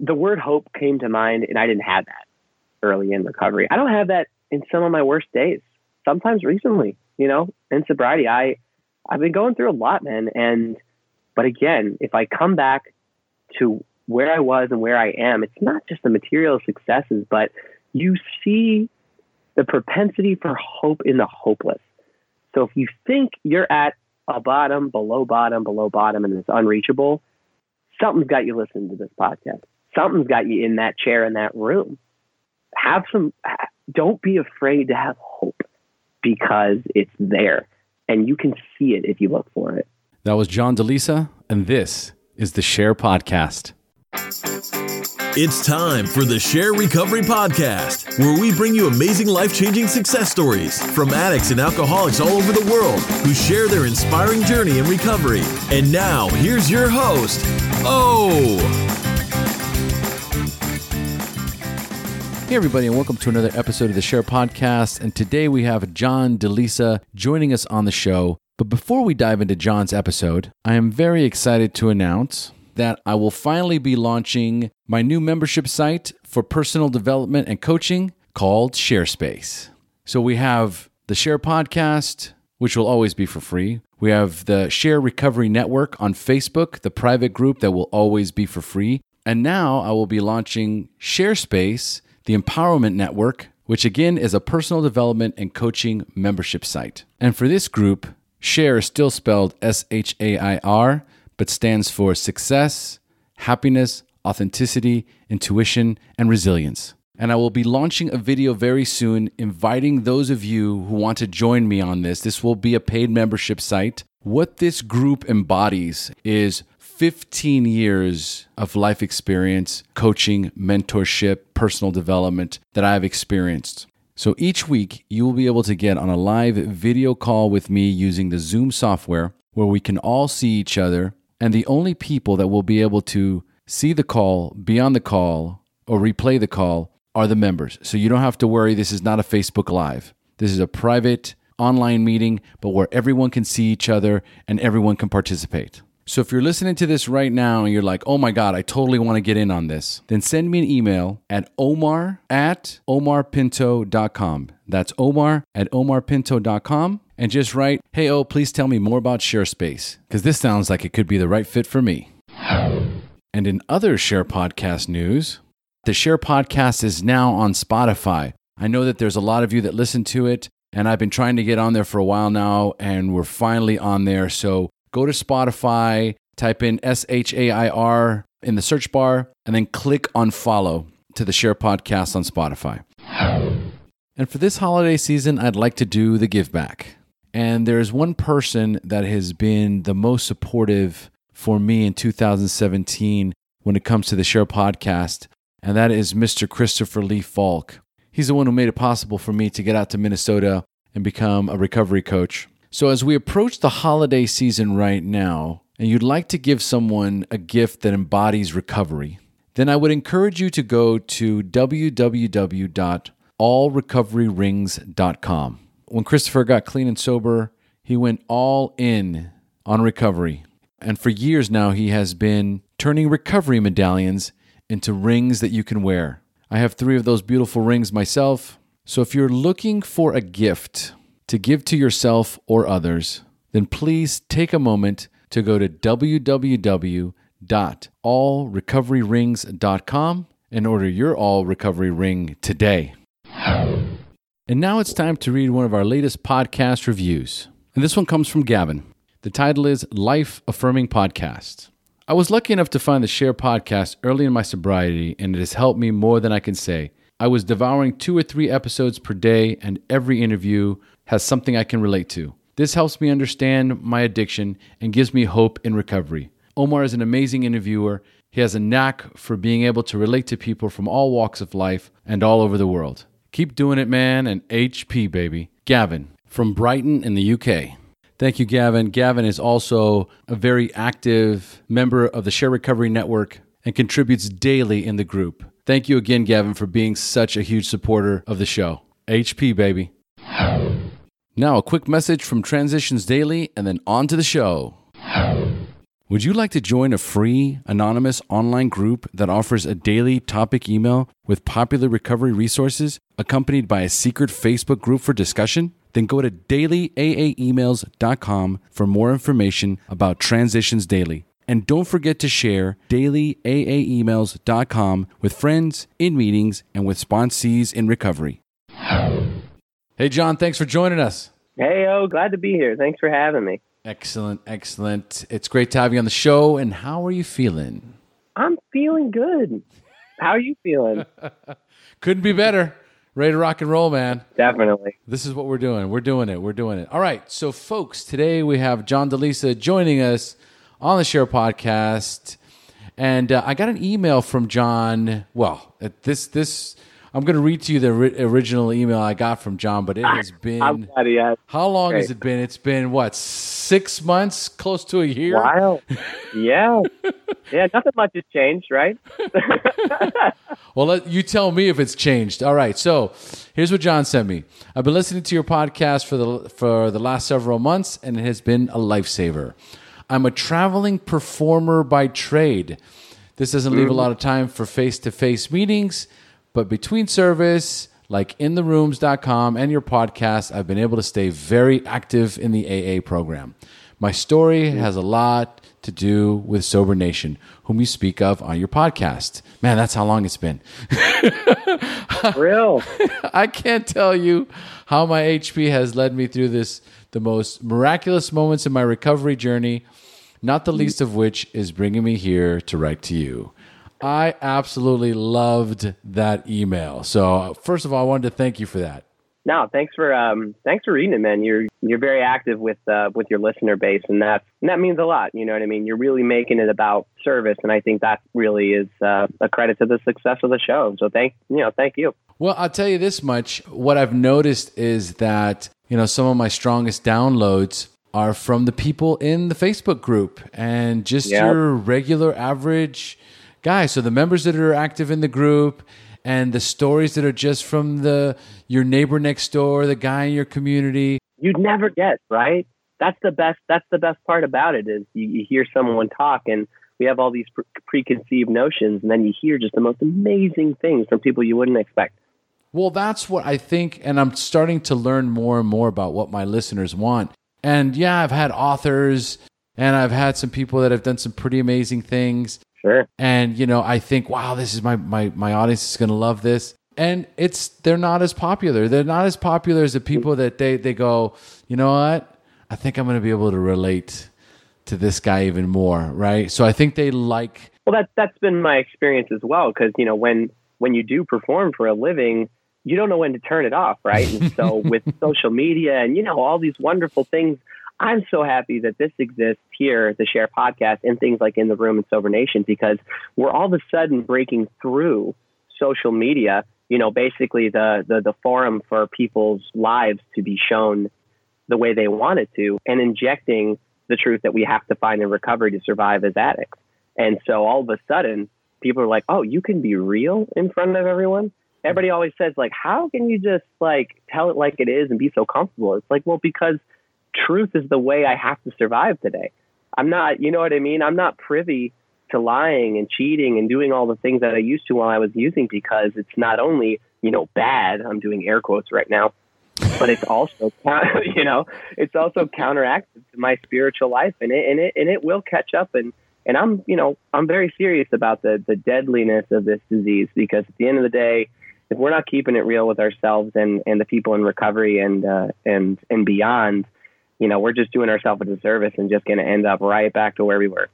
the word hope came to mind, and I didn't have that early in recovery. I don't have that in some of my worst days. Sometimes recently, you know, in sobriety, I I've been going through a lot, man. And but again, if I come back to where I was and where I am, it's not just the material successes, but you see the propensity for hope in the hopeless. So if you think you're at a bottom, below bottom, below bottom, and it's unreachable, something's got you listening to this podcast. Something's got you in that chair in that room. Have some, don't be afraid to have hope because it's there and you can see it if you look for it. That was John DeLisa, and this is the SHAIR Podcast. It's time for the SHAIR Recovery Podcast, where we bring you amazing life changing success stories from addicts and alcoholics all over the world who share their inspiring journey in recovery. And now, here's your host, Oh. Hey, everybody, and welcome to another episode of the SHAIR Podcast. And today we have John DeLisa joining us on the show. But before we dive into John's episode, I am very excited to announce that I will finally be launching my new membership site for personal development and coaching called ShareSpace. So we have the SHAIR Podcast, which will always be for free. We have the SHAIR Recovery Network on Facebook, the private group that will always be for free. And now I will be launching ShareSpace, the Empowerment Network, which again is a personal development and coaching membership site. And for this group, SHAIR is still spelled S H A I R but stands for success, happiness, authenticity, intuition, and resilience. And I will be launching a video very soon inviting those of you who want to join me on this. This will be a paid membership site. What this group embodies is 15 years of life experience, coaching, mentorship, personal development that I have experienced. So each week, you will be able to get on a live video call with me using the Zoom software where we can all see each other and the only people that will be able to see the call, be on the call, or replay the call are the members. So you don't have to worry. This is not a Facebook Live. This is a private online meeting, but where everyone can see each other and everyone can participate. So if you're listening to this right now and you're like, oh my God, I totally want to get in on this, then send me an email at omar at omarpinto.com. That's omar at omarpinto.com and just write, hey, oh, please tell me more about ShareSpace, because this sounds like it could be the right fit for me. And in other SHAIR Podcast news, the SHAIR Podcast is now on Spotify. I know that there's a lot of you that listen to it, and I've been trying to get on there for a while now, and we're finally on there. So go to Spotify, type in S H A I R in the search bar, and then click on follow to the SHAIR Podcast on Spotify. And for this holiday season, I'd like to do the give back. And there's one person that has been the most supportive for me in 2017 when it comes to the SHAIR Podcast, and that is Mr. Christopher Lee Falk. He's the one who made it possible for me to get out to Minnesota and become a recovery coach. So, as we approach the holiday season right now, and you'd like to give someone a gift that embodies recovery, then I would encourage you to go to www.allrecoveryrings.com. When Christopher got clean and sober, he went all in on recovery. And for years now, he has been turning recovery medallions into rings that you can wear. I have three of those beautiful rings myself. So if you're looking for a gift, to give to yourself or others, then please take a moment to go to www.allrecoveryrings.com and order your All Recovery Ring today. And now it's time to read one of our latest podcast reviews. And this one comes from Gavin. The title is Life Affirming Podcast. I was lucky enough to find the SHAIR podcast early in my sobriety, and it has helped me more than I can say. I was devouring two or three episodes per day, and every interview has something I can relate to. This helps me understand my addiction and gives me hope in recovery. Omar is an amazing interviewer. He has a knack for being able to relate to people from all walks of life and all over the world. Keep doing it, man, and HP, baby. Gavin from Brighton in the UK. Thank you, Gavin. Gavin is also a very active member of the SHAIR Recovery Network and contributes daily in the group. Thank you again, Gavin, for being such a huge supporter of the show. HP, baby. Now, a quick message from Transitions Daily and then on to the show. Would you like to join a free, anonymous online group that offers a daily topic email with popular recovery resources, accompanied by a secret Facebook group for discussion? Then go to dailyaaemails.com for more information about Transitions Daily. And don't forget to share dailyaaemails.com with friends, in meetings, and with sponsees in recovery. Hey, John, thanks for joining us. Hey, oh, glad to be here. Thanks for having me. Excellent, excellent. It's great to have you on the show. And how are you feeling? I'm feeling good. How are you feeling? Couldn't be better. Ready to rock and roll, man. Definitely. This is what we're doing. We're doing it. We're doing it. All right. So, folks, today we have John DeLisa joining us on the SHAIR podcast. And uh, I got an email from John. Well, this, this, I'm going to read to you the ri- original email I got from John, but it has been. I'm glad he asked. How long Great. has it been? It's been what, six months, close to a year? Wow. Yeah. yeah, nothing much has changed, right? Well, let, you tell me if it's changed. All right. So, here's what John sent me. I've been listening to your podcast for the for the last several months, and it has been a lifesaver. I'm a traveling performer by trade. This doesn't leave a mm-hmm. lot of time for face to face meetings, but between service, like intherooms.com and your podcast, I've been able to stay very active in the AA program. My story has a lot to do with Sober Nation, whom you speak of on your podcast. Man, that's how long it's been. Real. I can't tell you how my HP has led me through this, the most miraculous moments in my recovery journey, not the least of which is bringing me here to write to you. I absolutely loved that email. So, first of all, I wanted to thank you for that. No, thanks for um, thanks for reading it, man. You're you're very active with uh, with your listener base, and that and that means a lot. You know what I mean? You're really making it about service, and I think that really is uh, a credit to the success of the show. So thank you know thank you. Well, I'll tell you this much. What I've noticed is that, you know, some of my strongest downloads are from the people in the Facebook group and just Yeah. your regular average guy. So the members that are active in the group and the stories that are just from the your neighbor next door, the guy in your community. You'd never guess, right? That's the best. That's the best part about it is you, you hear someone talk, and we have all these pre- preconceived notions, and then you hear just the most amazing things from people you wouldn't expect. Well, that's what I think, and I'm starting to learn more and more about what my listeners want. And yeah, I've had authors and I've had some people that have done some pretty amazing things. Sure. And you know, I think, wow, this is my my my audience is going to love this. And it's they're not as popular. They're not as popular as the people that they they go, you know what? I think I'm going to be able to relate to this guy even more, right? So I think they like Well, that's that's been my experience as well. Because you know, when when you do perform for a living, you don't know when to turn it off, right? And so with social media and you know all these wonderful things, I'm so happy that this exists here, the SHAIR Podcast, and things like In the Room and Sober Nation, because we're all of a sudden breaking through social media. You know, basically the the, the forum for people's lives to be shown the way they want it to, and injecting the truth that we have to find in recovery to survive as addicts. And so all of a sudden, people are like, "Oh, you can be real in front of everyone." Everybody always says, "Like, how can you just like tell it like it is and be so comfortable?" It's like, well, because truth is the way I have to survive today. I'm not, you know what I mean? I'm not privy to lying and cheating and doing all the things that I used to while I was using because it's not only, you know, bad. I'm doing air quotes right now, but it's also, you know, it's also counteractive to my spiritual life and it, and it, and it will catch up. And, and I'm, you know, I'm very serious about the, the deadliness of this disease because at the end of the day, if we're not keeping it real with ourselves and, and the people in recovery and, uh, and, and beyond, you know, we're just doing ourselves a disservice and just going to end up right back to where we were.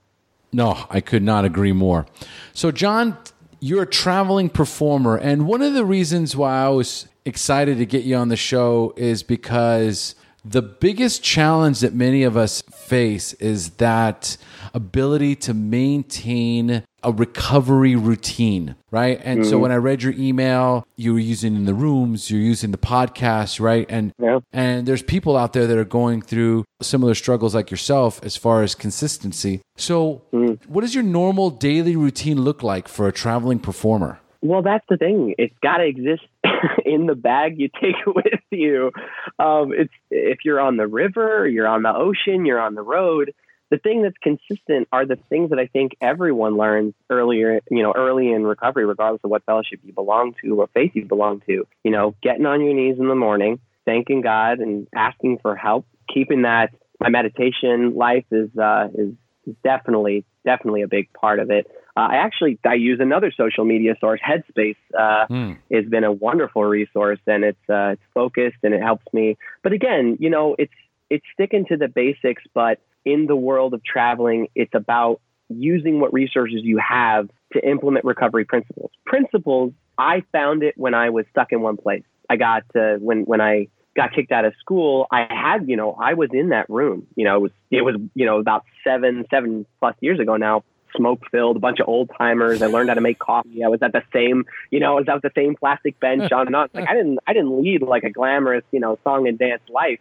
No, I could not agree more. So, John, you're a traveling performer. And one of the reasons why I was excited to get you on the show is because the biggest challenge that many of us face is that ability to maintain a recovery routine, right? And so when I read your email, you were using in the rooms, you're using the podcast, right? And Yeah. and there's people out there that are going through similar struggles like yourself as far as consistency. So, what does your normal daily routine look like for a traveling performer? Well, that's the thing. It's got to exist in the bag you take with you. Um, it's if you're on the river, you're on the ocean, you're on the road. The thing that's consistent are the things that I think everyone learns earlier, you know, early in recovery, regardless of what fellowship you belong to or faith you belong to. You know, getting on your knees in the morning, thanking God and asking for help, keeping that. My meditation life is uh, is definitely definitely a big part of it. Uh, I actually I use another social media source, Headspace. Uh, mm. Has been a wonderful resource, and it's uh, it's focused and it helps me. But again, you know, it's it's sticking to the basics, but in the world of traveling, it's about using what resources you have to implement recovery principles. Principles, I found it when I was stuck in one place. I got when when I got kicked out of school, I had, you know, I was in that room. You know, it was it was, you know, about seven, seven plus years ago now, smoke filled, a bunch of old timers. I learned how to make coffee. I was at the same, you know, I was at the same plastic bench on and on. Like I didn't I didn't lead like a glamorous, you know, song and dance life.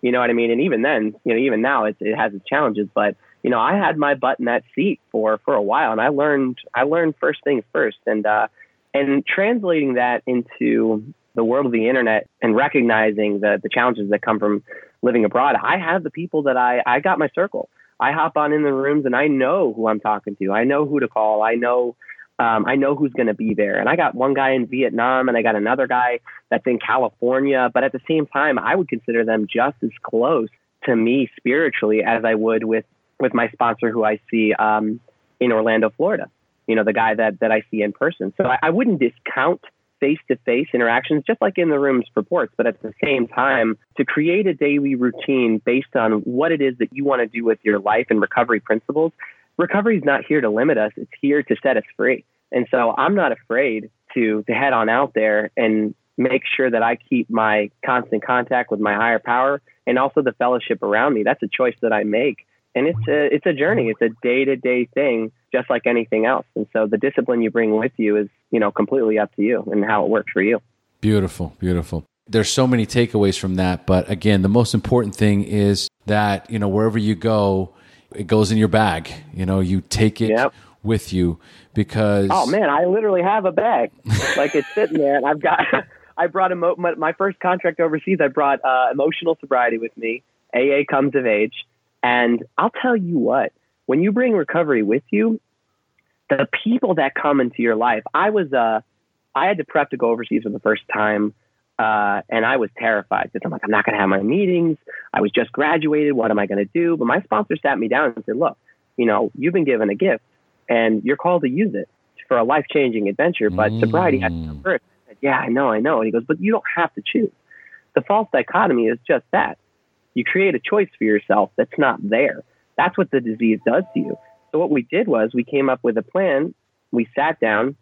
You know what I mean? And even then, you know, even now, it, it has its challenges. But you know, I had my butt in that seat for for a while, and I learned I learned first things first, and uh, and translating that into the world of the internet and recognizing the the challenges that come from living abroad. I have the people that I I got my circle. I hop on in the rooms and I know who I'm talking to. I know who to call. I know um, I know who's going to be there. And I got one guy in Vietnam and I got another guy that's in California. But at the same time, I would consider them just as close to me spiritually as I would with, with my sponsor who I see um, in Orlando, Florida. You know, the guy that, that I see in person. So I, I wouldn't discount face to face interactions, just like in the rooms reports, but at the same time, to create a daily routine based on what it is that you want to do with your life and recovery principles recovery is not here to limit us. It's here to set us free. And so I'm not afraid to, to head on out there and make sure that I keep my constant contact with my higher power and also the fellowship around me. That's a choice that I make. And it's a, it's a journey. It's a day to day thing, just like anything else. And so the discipline you bring with you is, you know, completely up to you and how it works for you. Beautiful, beautiful. There's so many takeaways from that. But again, the most important thing is that, you know, wherever you go, it goes in your bag. You know, you take it yep. with you because. Oh man, I literally have a bag. like it's sitting there, and I've got. I brought emo- my, my first contract overseas. I brought uh, emotional sobriety with me. AA comes of age, and I'll tell you what. When you bring recovery with you, the people that come into your life. I was uh, I had to prep to go overseas for the first time uh, and I was terrified because I'm like, I'm not going to have my meetings. I was just graduated. What am I going to do? But my sponsor sat me down and said, Look, you know, you've been given a gift and you're called to use it for a life changing adventure, but mm. sobriety has to come first. I said, yeah, I know, I know. And he goes, But you don't have to choose. The false dichotomy is just that. You create a choice for yourself that's not there. That's what the disease does to you. So, what we did was we came up with a plan. We sat down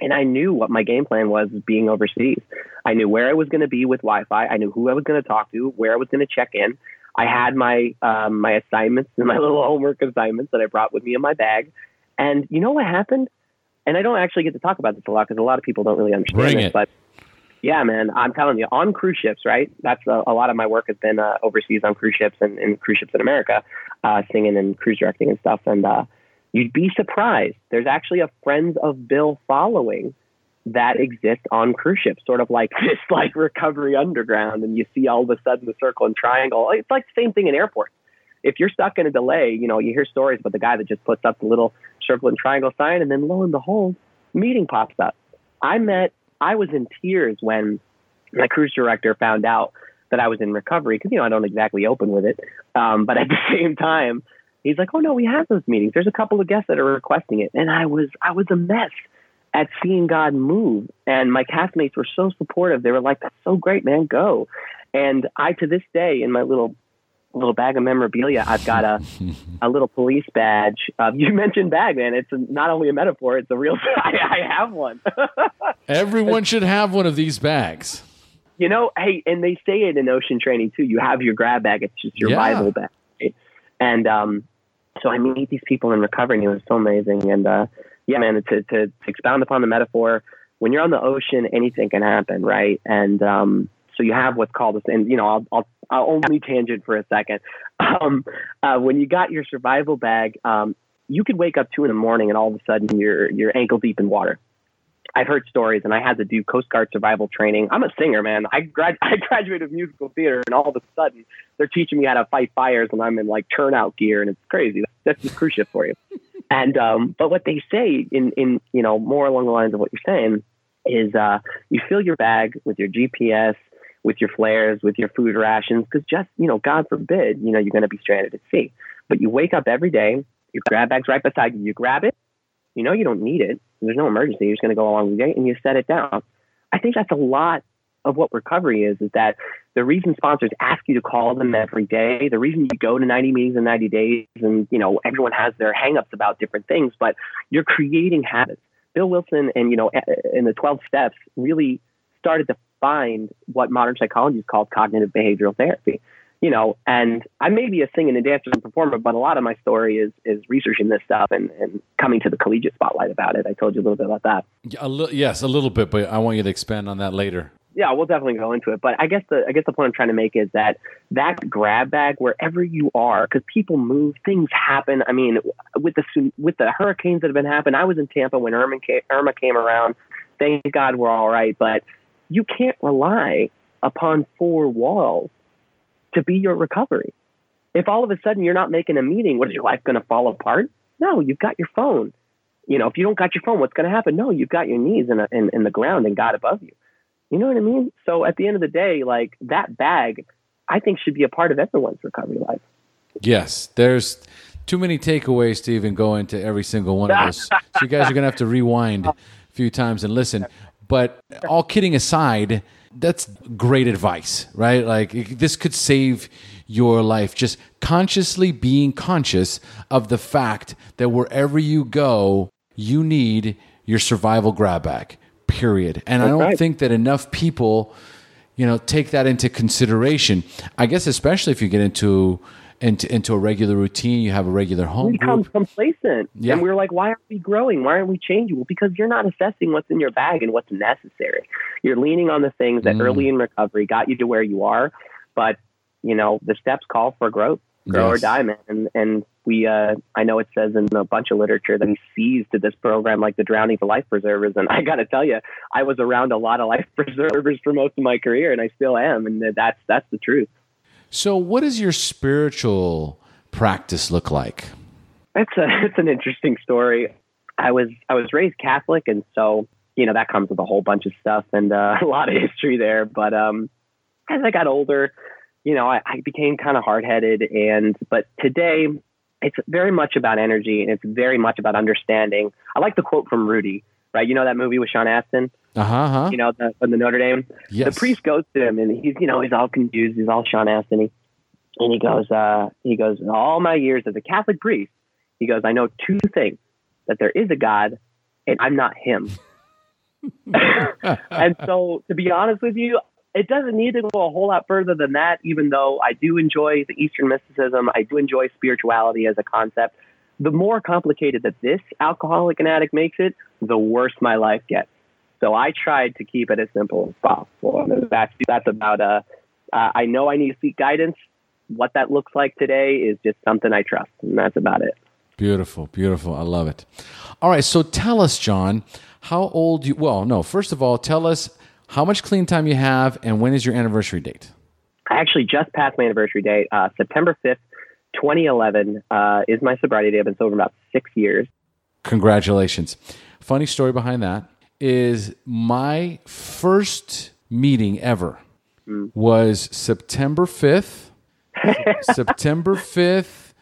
and I knew what my game plan was being overseas. I knew where I was going to be with Wi-Fi. I knew who I was going to talk to, where I was going to check in. I had my um, my assignments and my little homework assignments that I brought with me in my bag. And you know what happened? And I don't actually get to talk about this a lot because a lot of people don't really understand Bring it. it. But yeah, man, I'm telling you, on cruise ships, right? That's a, a lot of my work has been uh, overseas on cruise ships and, and cruise ships in America, uh, singing and cruise directing and stuff. And uh, You'd be surprised. There's actually a Friends of Bill following that exists on cruise ships, sort of like this like recovery underground, and you see all of a sudden the circle and triangle. It's like the same thing in airports. If you're stuck in a delay, you know, you hear stories about the guy that just puts up the little circle and triangle sign, and then lo and behold, meeting pops up. I met, I was in tears when my cruise director found out that I was in recovery because you know I don't exactly open with it, um, but at the same time, He's like, oh no, we have those meetings. There's a couple of guests that are requesting it, and I was I was a mess at seeing God move, and my castmates were so supportive. They were like, that's so great, man, go. And I to this day in my little little bag of memorabilia, I've got a a little police badge. Uh, you mentioned bag, man. It's a, not only a metaphor; it's a real. I, I have one. Everyone should have one of these bags. You know, hey, and they say it in ocean training too. You have your grab bag; it's just your yeah. Bible bag. And um, so I meet these people in recovery, and it was so amazing. And uh, yeah, man, to, to, expound upon the metaphor, when you're on the ocean, anything can happen, right? And um, so you have what's called, and you know, I'll, I'll, I'll only tangent for a second. Um, uh, when you got your survival bag, um, you could wake up two in the morning, and all of a sudden you're you're ankle deep in water. I've heard stories, and I had to do Coast Guard survival training. I'm a singer, man. I grad I graduated musical theater, and all of a sudden they're teaching me how to fight fires, and I'm in like turnout gear, and it's crazy. That's just cruise ship for you. And um, but what they say in in you know more along the lines of what you're saying is uh, you fill your bag with your GPS, with your flares, with your food rations, because just you know, God forbid, you know, you're going to be stranded at sea. But you wake up every day, your grab bag's right beside you. You grab it. You know you don't need it. There's no emergency. You're just going to go along the day, and you set it down. I think that's a lot of what recovery is. Is that the reason sponsors ask you to call them every day? The reason you go to 90 meetings in 90 days, and you know everyone has their hangups about different things, but you're creating habits. Bill Wilson and you know in the 12 steps really started to find what modern psychology is called cognitive behavioral therapy you know, and I may be a singer and dancer, and performer, but a lot of my story is is researching this stuff and, and coming to the collegiate spotlight about it. I told you a little bit about that. A li- yes, a little bit, but I want you to expand on that later. Yeah, we'll definitely go into it. But I guess the I guess the point I'm trying to make is that that grab bag wherever you are, because people move, things happen. I mean, with the with the hurricanes that have been happening, I was in Tampa when Irma came, Irma came around. Thank God we're all right, but you can't rely upon four walls to be your recovery. If all of a sudden you're not making a meeting, what is your life going to fall apart? No, you've got your phone. You know, if you don't got your phone, what's going to happen? No, you've got your knees in, a, in, in the ground and God above you. You know what I mean? So at the end of the day, like that bag, I think should be a part of everyone's recovery life. Yes, there's too many takeaways to even go into every single one of us. so you guys are going to have to rewind a few times and listen. But all kidding aside, that's great advice, right? Like this could save your life. Just consciously being conscious of the fact that wherever you go, you need your survival grab bag. Period. And that's I don't right. think that enough people, you know, take that into consideration. I guess especially if you get into into, into a regular routine. You have a regular home. We become complacent, yeah. and we're like, why aren't we growing? Why aren't we changing? Well, because you're not assessing what's in your bag and what's necessary. You're leaning on the things that mm. early in recovery got you to where you are, but you know the steps call for growth, grow yes. or die, man. And and we, uh, I know it says in a bunch of literature that we seized to this program like the drowning for life preservers. And I got to tell you, I was around a lot of life preservers for most of my career, and I still am, and that's that's the truth. So, what does your spiritual practice look like? It's a it's an interesting story. I was I was raised Catholic, and so you know that comes with a whole bunch of stuff and uh, a lot of history there. But um, as I got older, you know, I, I became kind of hard headed, and but today it's very much about energy and it's very much about understanding. I like the quote from Rudy, right? You know that movie with Sean Astin. Uh-huh. You know, the, the Notre Dame. Yes. The priest goes to him, and he's you know he's all confused. He's all Sean Astin. And he goes, uh, he goes, all my years as a Catholic priest, he goes, I know two things: that there is a God, and I'm not Him. and so, to be honest with you, it doesn't need to go a whole lot further than that. Even though I do enjoy the Eastern mysticism, I do enjoy spirituality as a concept. The more complicated that this alcoholic and addict makes it, the worse my life gets. So I tried to keep it as simple as possible. And that's that's about uh, uh, I know I need to seek guidance. What that looks like today is just something I trust, and that's about it. Beautiful, beautiful. I love it. All right, so tell us, John, how old you? Well, no. First of all, tell us how much clean time you have, and when is your anniversary date? I actually just passed my anniversary date. Uh, September fifth, 2011 uh, is my sobriety date. I've been sober about six years. Congratulations. Funny story behind that is my first meeting ever mm. was September 5th. September 5th,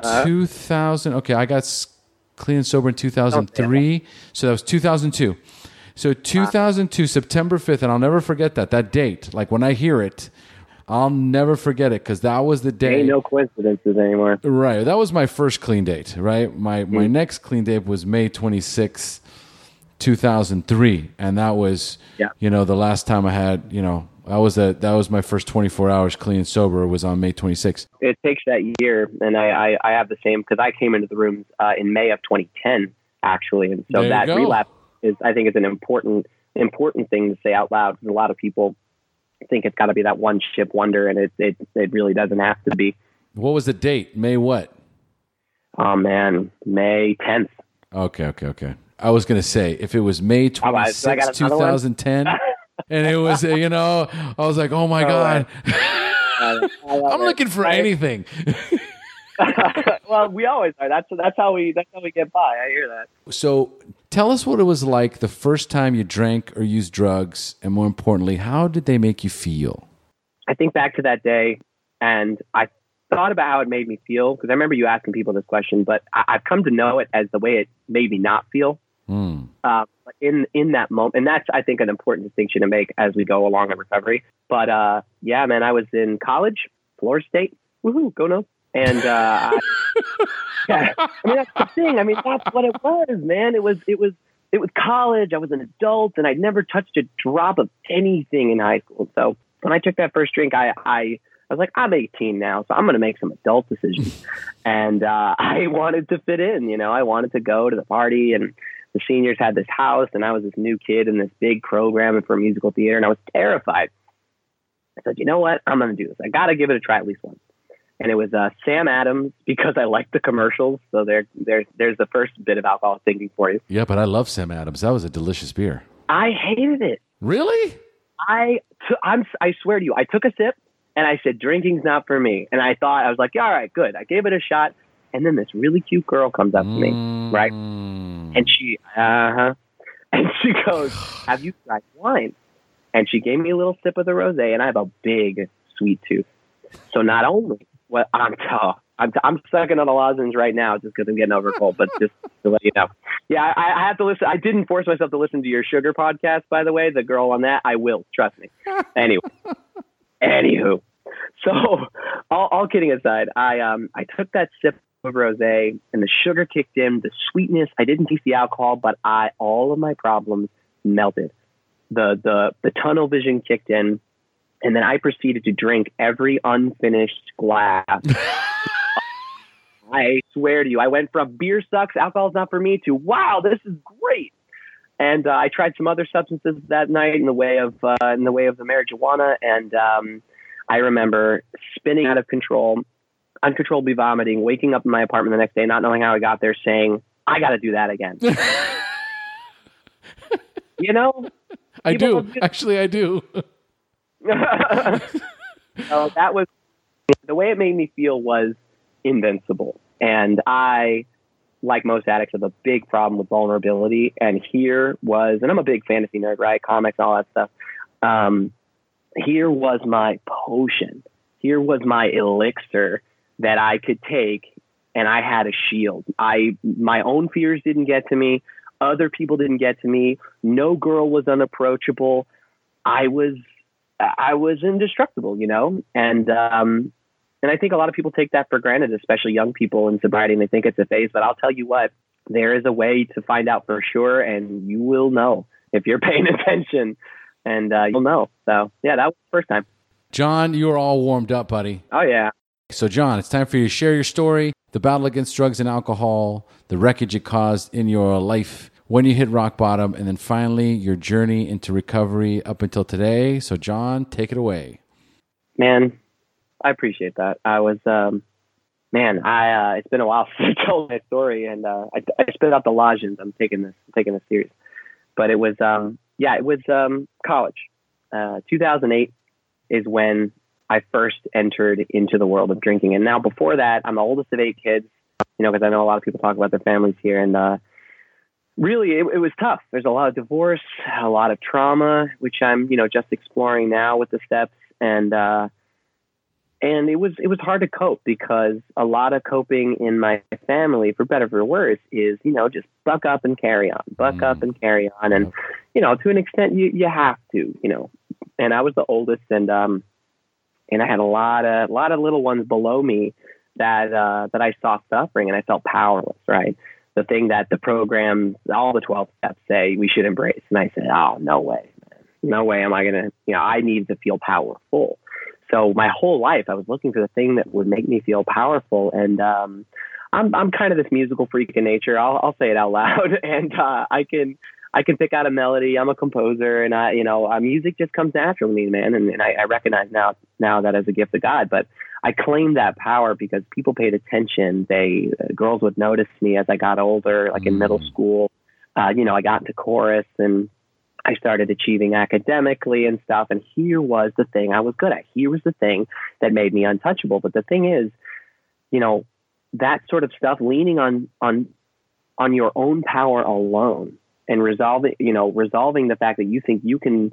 uh, 2000. Okay, I got clean and sober in 2003. Okay. So that was 2002. So 2002, September 5th, and I'll never forget that, that date. Like when I hear it, I'll never forget it because that was the day. Ain't no coincidences anymore. Right. That was my first clean date, right? My, mm. my next clean date was May 26th, 2003, and that was yeah. you know the last time I had you know that was a, that was my first 24 hours clean and sober was on May 26th. It takes that year, and I I, I have the same because I came into the rooms uh, in May of 2010 actually, and so that relapse is I think is an important important thing to say out loud because a lot of people think it's got to be that one ship wonder, and it, it it really doesn't have to be. What was the date? May what? Oh man, May 10th. Okay, okay, okay. I was going to say if it was May All right, so I 26, got another one? 2010, and it was, you know, I was like, oh my Oh, God. I love I'm looking for Right? anything. well, we always are. That's that's how we that's how we get by. I hear that. So tell us what it was like the first time you drank or used drugs, and more importantly, how did they make you feel? I think back to that day, and I thought about how it made me feel because I remember you asking people this question, but I, I've come to know it as the way it made me not feel. Hmm. uh, in in that moment, and that's I think an important distinction to make as we go along in recovery. But uh, yeah, man, I was in college, Florida State, woohoo, go no, and uh, I, yeah, I mean that's the thing. I mean that's what it was, man. It was it was it was college. I was an adult, and I'd never touched a drop of anything in high school. So when I took that first drink, I I. I was like, I'm 18 now, so I'm going to make some adult decisions. and uh, I wanted to fit in, you know, I wanted to go to the party and the seniors had this house and I was this new kid in this big program for musical theater and I was terrified. I said, you know what? I'm going to do this. I got to give it a try at least once. And it was uh, Sam Adams because I liked the commercials. So there, there, there's the first bit of alcohol thinking for you. Yeah, but I love Sam Adams. That was a delicious beer. I hated it. Really? I, t- I'm, I swear to you, I took a sip and I said, drinking's not for me. And I thought, I was like, all right, good. I gave it a shot. And then this really cute girl comes up to me right? Mm. And she, uh huh. And she goes, Have you tried wine? And she gave me a little sip of the rose, and I have a big sweet tooth. So not only what I'm, t- I'm, t- I'm sucking on a lozenge right now just because I'm getting over cold, but just to let you know. Yeah, I, I have to listen. I didn't force myself to listen to your sugar podcast, by the way. The girl on that, I will. Trust me. Anyway, anywho, so all, all kidding aside, I um I took that sip of rosé and the sugar kicked in, the sweetness. I didn't taste the alcohol, but I all of my problems melted. The the the tunnel vision kicked in, and then I proceeded to drink every unfinished glass. I swear to you, I went from beer sucks, alcohol's not for me, to wow, this is great. And uh, I tried some other substances that night in the way of uh, in the way of the marijuana, and um, I remember spinning out of control, uncontrollably vomiting, waking up in my apartment the next day, not knowing how I got there, saying, "I got to do that again." you know, I do. have- Actually, I do. so that was the way it made me feel was invincible, and I, like most addicts, have a big problem with vulnerability. And here was, and I'm a big fantasy nerd, right? Comics, all that stuff. Um, here was my potion. Here was my elixir that I could take, and I had a shield. I my own fears didn't get to me. Other people didn't get to me. No girl was unapproachable. I was I was indestructible, you know, and um, and I think a lot of people take that for granted, especially young people in sobriety, and they think it's a phase. But I'll tell you what, there is a way to find out for sure, and you will know if you're paying attention, and uh, you'll know. So yeah, that was the first time. John, you are all warmed up, buddy. Oh yeah, So, John, it's time for you to share your story, the battle against drugs and alcohol, the wreckage it caused in your life when you hit rock bottom, and then finally your journey into recovery up until today. So, John, take it away. man, I appreciate that. I was, um, man, I uh, it's been a while since I told my story, and uh, I, I spit out the lozenge. I'm taking this, I'm taking this serious. But it was, um, yeah, it was um, college. Uh, 2008 is when I first entered into the world of drinking, and now before that, I'm the oldest of eight kids. You know, because I know a lot of people talk about their families here, and uh, really, it, it was tough. There's a lot of divorce, a lot of trauma, which I'm, you know, just exploring now with the steps, and uh, and it was it was hard to cope because a lot of coping in my family, for better or for worse, is you know just buck up and carry on, buck Mm. up and carry on, and you know to an extent you you have to, you know. And I was the oldest, and um, and I had a lot of a lot of little ones below me that uh, that I saw suffering, and I felt powerless. Right, the thing that the program, all the twelve steps say we should embrace, and I said, oh no way, no way am I gonna, you know, I need to feel powerful. So my whole life, I was looking for the thing that would make me feel powerful, and um, I'm I'm kind of this musical freak in nature. I'll I'll say it out loud, and uh, I can I can pick out a melody. I'm a composer, and I you know uh, music just comes natural to me, man. And, and I, I recognize now now that as a gift of God, but I claimed that power because people paid attention. They uh, girls would notice me as I got older, like in middle Mm. school. uh, you know, I got into chorus and I started achieving academically and stuff. And here was the thing I was good at. Here was the thing that made me untouchable. But the thing is, you know, that sort of stuff, leaning on on on your own power alone and resolving, you know, resolving the fact that you think you can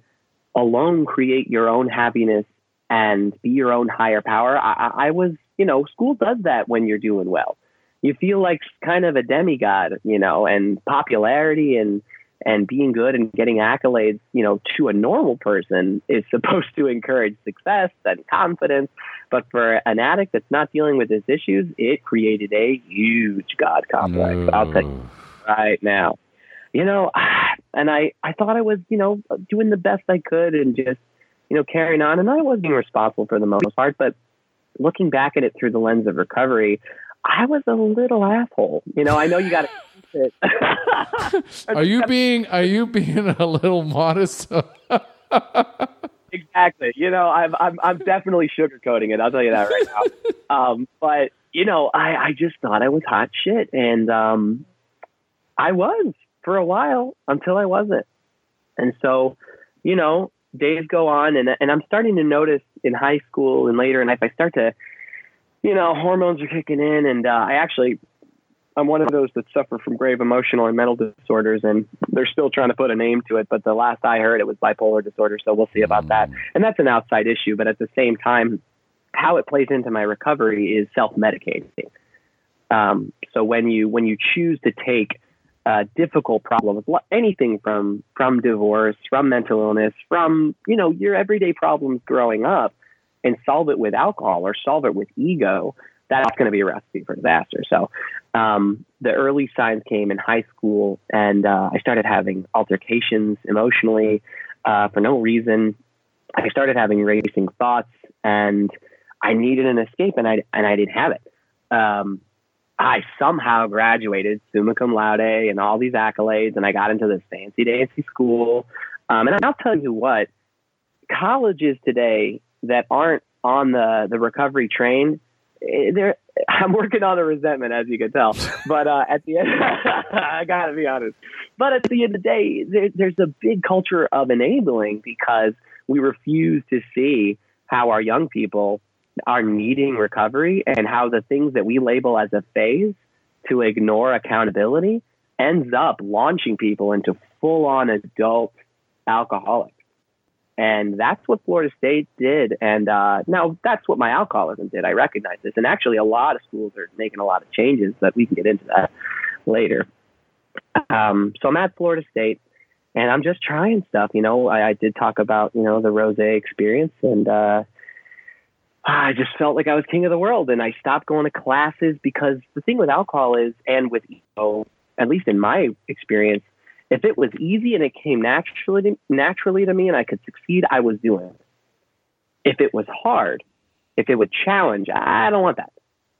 alone create your own happiness and be your own higher power. I, I was, you know, school does that when you're doing well. You feel like kind of a demigod, you know, and popularity and and being good and getting accolades, you know, to a normal person is supposed to encourage success and confidence. But for an addict that's not dealing with his issues, it created a huge God complex. I'll tell you right now. You know, and I, I thought I was, you know, doing the best I could and just, you know, carrying on. And I wasn't being responsible for the most part, but looking back at it through the lens of recovery, I was a little asshole. You know, I know you got to. Are you being are you being a little modest? exactly. You know, I'm I'm I'm definitely sugarcoating it. I'll tell you that right now. um, but you know, I I just thought I was hot shit, and um, I was for a while until I wasn't. And so, you know, days go on, and and I'm starting to notice in high school and later in life, I start to, you know, hormones are kicking in, and uh, I actually I'm one of those that suffer from grave emotional and mental disorders, and they're still trying to put a name to it. But the last I heard, it was bipolar disorder, so we'll see about that. And that's an outside issue, but at the same time, how it plays into my recovery is self-medicating. Um, so when you when you choose to take uh, difficult problems, anything from from divorce, from mental illness, from you know your everyday problems growing up, and solve it with alcohol or solve it with ego, that's going to be a recipe for disaster. So um, the early signs came in high school, and uh, I started having altercations emotionally uh, for no reason. I started having racing thoughts, and I needed an escape, and I and I didn't have it. Um, I somehow graduated summa cum laude and all these accolades, and I got into this fancy dancy school. Um, and I'll tell you what, colleges today that aren't on the the recovery train Eh, there I'm working on the resentment, as you can tell. But uh, at the end, I got to be honest. But at the end of the day, there, there's a big culture of enabling because we refuse to see how our young people are needing recovery and how the things that we label as a phase to ignore accountability ends up launching people into full on adult alcoholics. And that's what Florida State did. And uh, now that's what my alcoholism did. I recognize this. And actually, a lot of schools are making a lot of changes, but we can get into that later. Um, so I'm at Florida State and I'm just trying stuff. You know, I, I did talk about, you know, the rose experience and, uh, I just felt like I was king of the world and I stopped going to classes because the thing with alcohol is, and with ego, at least in my experience, if it was easy and it came naturally to, naturally to me and I could succeed, I was doing it. If it was hard, if it would challenge, I don't want that.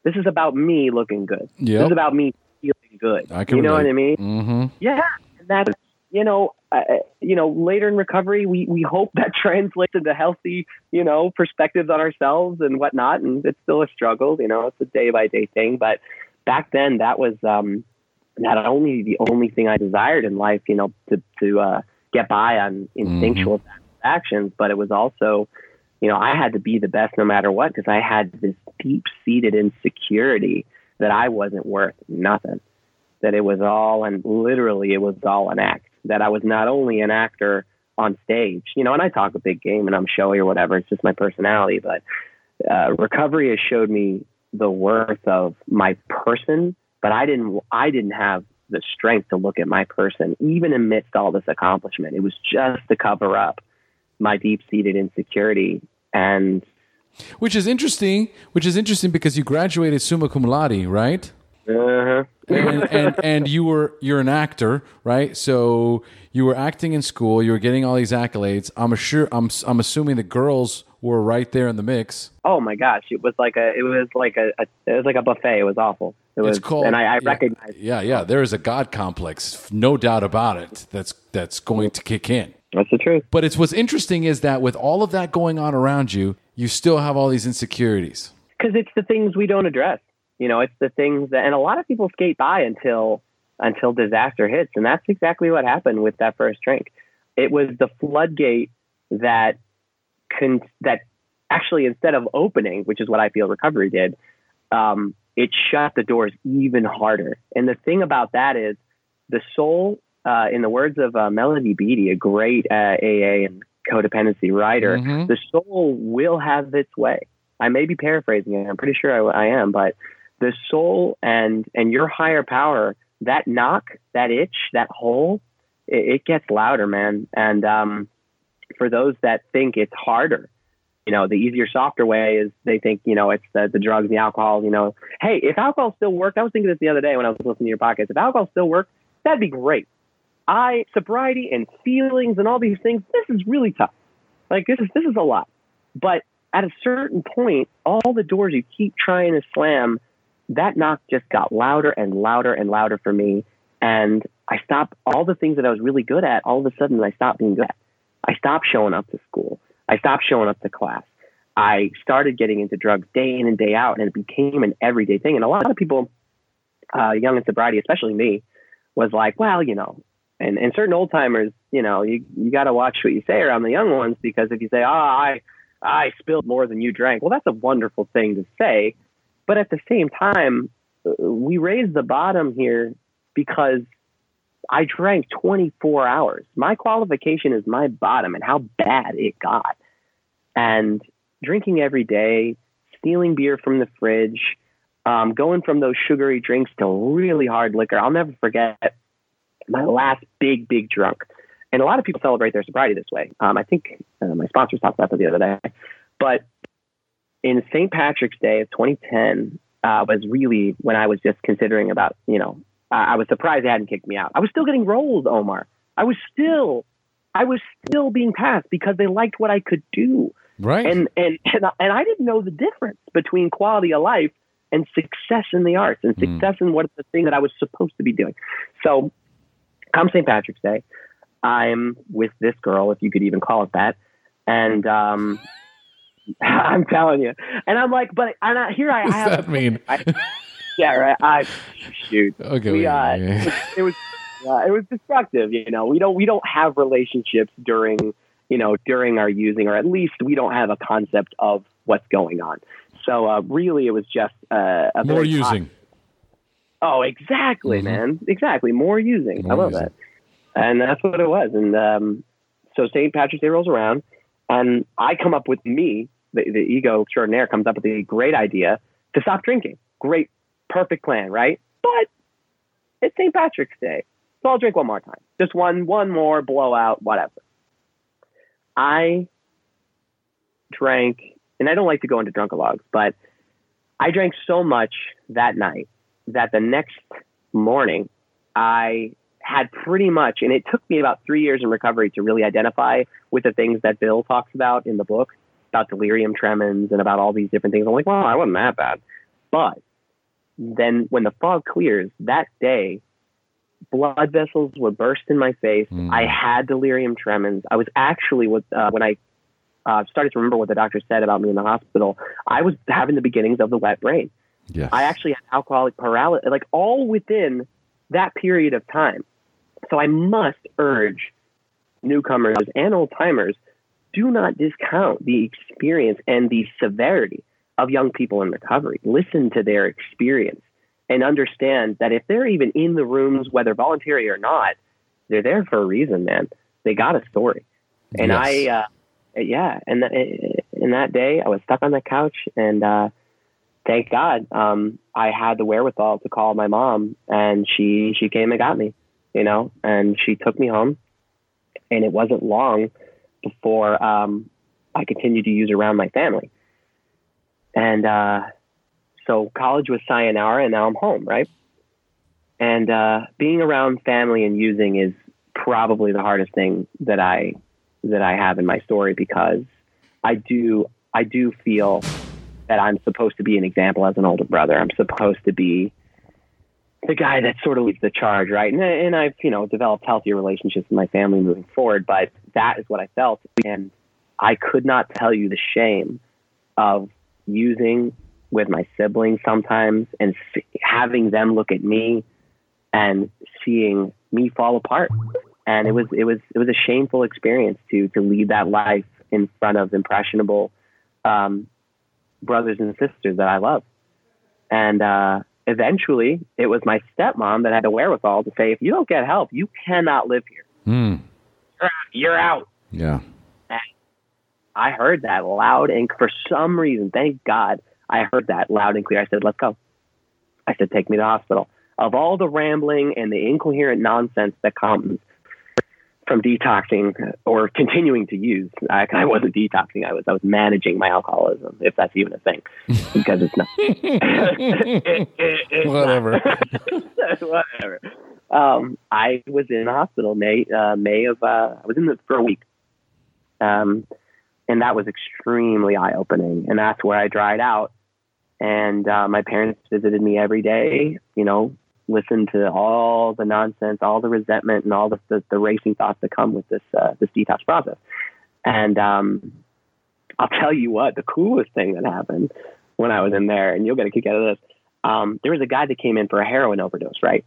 This is about me looking good. Yep. This is about me feeling good. I can you know relate. what I mean? Mm-hmm. Yeah, and that's you know, uh, you know, later in recovery, we we hope that translates into healthy, you know, perspectives on ourselves and whatnot. And it's still a struggle, you know, it's a day by day thing. But back then, that was um, not only the only thing I desired in life, you know, to to uh, get by on instinctual actions, but it was also, you know, I had to be the best no matter what because I had this deep seated insecurity that I wasn't worth nothing, that it was all and literally it was all an act, that I was not only an actor on stage, you know, and I talk a big game and I'm showy or whatever, it's just my personality, but uh, recovery has showed me the worth of my person but I didn't I didn't have the strength to look at my person even amidst all this accomplishment. It was just to cover up my deep seated insecurity and Which is interesting. Which is interesting because you graduated summa cum laude, right? Uh and, and and you were you're an actor, right? So you were acting in school. You were getting all these accolades. I'm sure. I'm I'm assuming the girls were right there in the mix. oh my gosh, it was like a it was like a, a it was like a buffet. It was awful. It was It's called. and I, I yeah, recognize Yeah, yeah. There is a god complex, no doubt about it. That's that's going to kick in. that's the truth. But it's what's interesting is that with all of that going on around you, you still have all these insecurities. because it's the things we don't address. You know, it's the things that, and a lot of people skate by until until disaster hits. And that's exactly what happened with that first drink. It was the floodgate that con- that actually instead of opening, which is what I feel recovery did, um, it shut the doors even harder. And the thing about that is the soul, uh, in the words of uh, Melody Beattie, a great uh, AA and codependency writer, Mhm. the soul will have its way. I may be paraphrasing it. I'm pretty sure I, I am, but the soul and and your higher power, that knock, that itch, that hole, it, it gets louder, man. And um, for those that think it's harder, you know, the easier, softer way is they think, you know, it's the, the drugs, the alcohol, you know. Hey, if alcohol still worked, I was thinking this the other day when I was listening to your podcast. If alcohol still worked, that'd be great. I sobriety and feelings and all these things. This is really tough. Like this is this is a lot. But at a certain point, all the doors you keep trying to slam, that knock just got louder and louder and louder for me. And I stopped all the things that I was really good at. All of a sudden, I stopped being good at. I stopped showing up to school. I stopped showing up to class. I started getting into drugs day in and day out, and it became an everyday thing. And a lot of people, uh, young in sobriety, especially me, was like, well, you know, and, and certain old timers, you know, you, you got to watch what you say around the young ones because if you say, oh, I, I spilled more than you drank, well, that's a wonderful thing to say. But at the same time, uh, we raised the bottom here because I drank 24 hours. My qualification is my bottom and how bad it got. And drinking every day, stealing beer from the fridge, um, going from those sugary drinks to really hard liquor. I'll never forget my last big, big drunk. And a lot of people celebrate their sobriety this way. Um, I think uh, my sponsors talked about that the other day. But in St. Patrick's Day of 2010 uh, was really when I was just considering about, you know, uh, I was surprised they hadn't kicked me out. I was still getting rolled, Omar. I was still, I was still being passed because they liked what I could do. Right. And and and I, and I didn't know the difference between quality of life and success in the arts and Mm. success in what the thing that I was supposed to be doing. So, come St. Patrick's Day, I'm with this girl, if you could even call it that, and um, I'm telling you, and I'm like, but and I, here I, what I does have, that mean? yeah, right. I shoot, okay. we, uh, it was uh, it was destructive. You know, we don't we don't have relationships during you know during our using, or at least we don't have a concept of what's going on. So uh, really, it was just uh, a More using. Oh, exactly, Mhm. man. Exactly. More using. More I love using. that. And that's what it was. And um, so St. Patrick's Day rolls around, and I come up with me, the, the ego extraordinaire, comes up with a great idea to stop drinking. Great, perfect plan, right? But it's St. Patrick's Day, so I'll drink one more time. Just one, one more blowout, whatever. I drank, and I don't like to go into drunkalogs, but I drank so much that night that the next morning I had pretty much, and it took me about three years in recovery to really identify with the things that Bill talks about in the book about delirium tremens and about all these different things. I'm like, well, I wasn't that bad. But then when the fog clears that day, blood vessels were burst in my face. Mm. I had delirium tremens. I was actually, with, uh, when I uh, started to remember what the doctor said about me in the hospital, I was having the beginnings of the wet brain. Yes. I actually had alcoholic paralysis, like all within that period of time. So I must urge newcomers and old timers do not discount the experience and the severity of young people in recovery. Listen to their experience and understand that if they're even in the rooms, whether voluntary or not, they're there for a reason, man. They got a story. And Yes. I, uh, yeah, and th- in that day, I was stuck on the couch, and uh, thank God, um, I had the wherewithal to call my mom, and she she came and got me, you know, and she took me home, and it wasn't long before um, I continued to use around my family, and uh, so college was sayonara, and now I'm home, right? And uh, being around family and using is probably the hardest thing that I that I have in my story because I do I do feel that I'm supposed to be an example as an older brother. I'm supposed to be the guy that sort of leads the charge, right? And, and I've you know developed healthier relationships with my family moving forward, but that is what I felt, and I could not tell you the shame of using with my siblings sometimes and having them look at me and seeing me fall apart. And it was it was it was a shameful experience to to lead that life in front of impressionable um, brothers and sisters that I love. And uh, eventually, it was my stepmom that had the wherewithal to say, "If you don't get help, you cannot live here. Hmm. You're out." Yeah. I heard that loud and for some reason, thank God, I heard that loud and clear. I said, "Let's go." I said, "Take me to the hospital." Of all the rambling and the incoherent nonsense that comes from detoxing or continuing to use, I, I wasn't detoxing. I was I was managing my alcoholism, if that's even a thing, because it's not. It- it- it's Whatever. not. Whatever. Um, I was in the hospital May uh, May of uh, I was in the for a week. Um, and that was extremely eye opening. And that's where I dried out. And uh, my parents visited me every day, you know, listened to all the nonsense, all the resentment, and all the, the, the racing thoughts that come with this, uh, this detox process. And um, I'll tell you what, the coolest thing that happened when I was in there, and you'll get a kick out of this, um, there was a guy that came in for a heroin overdose, right?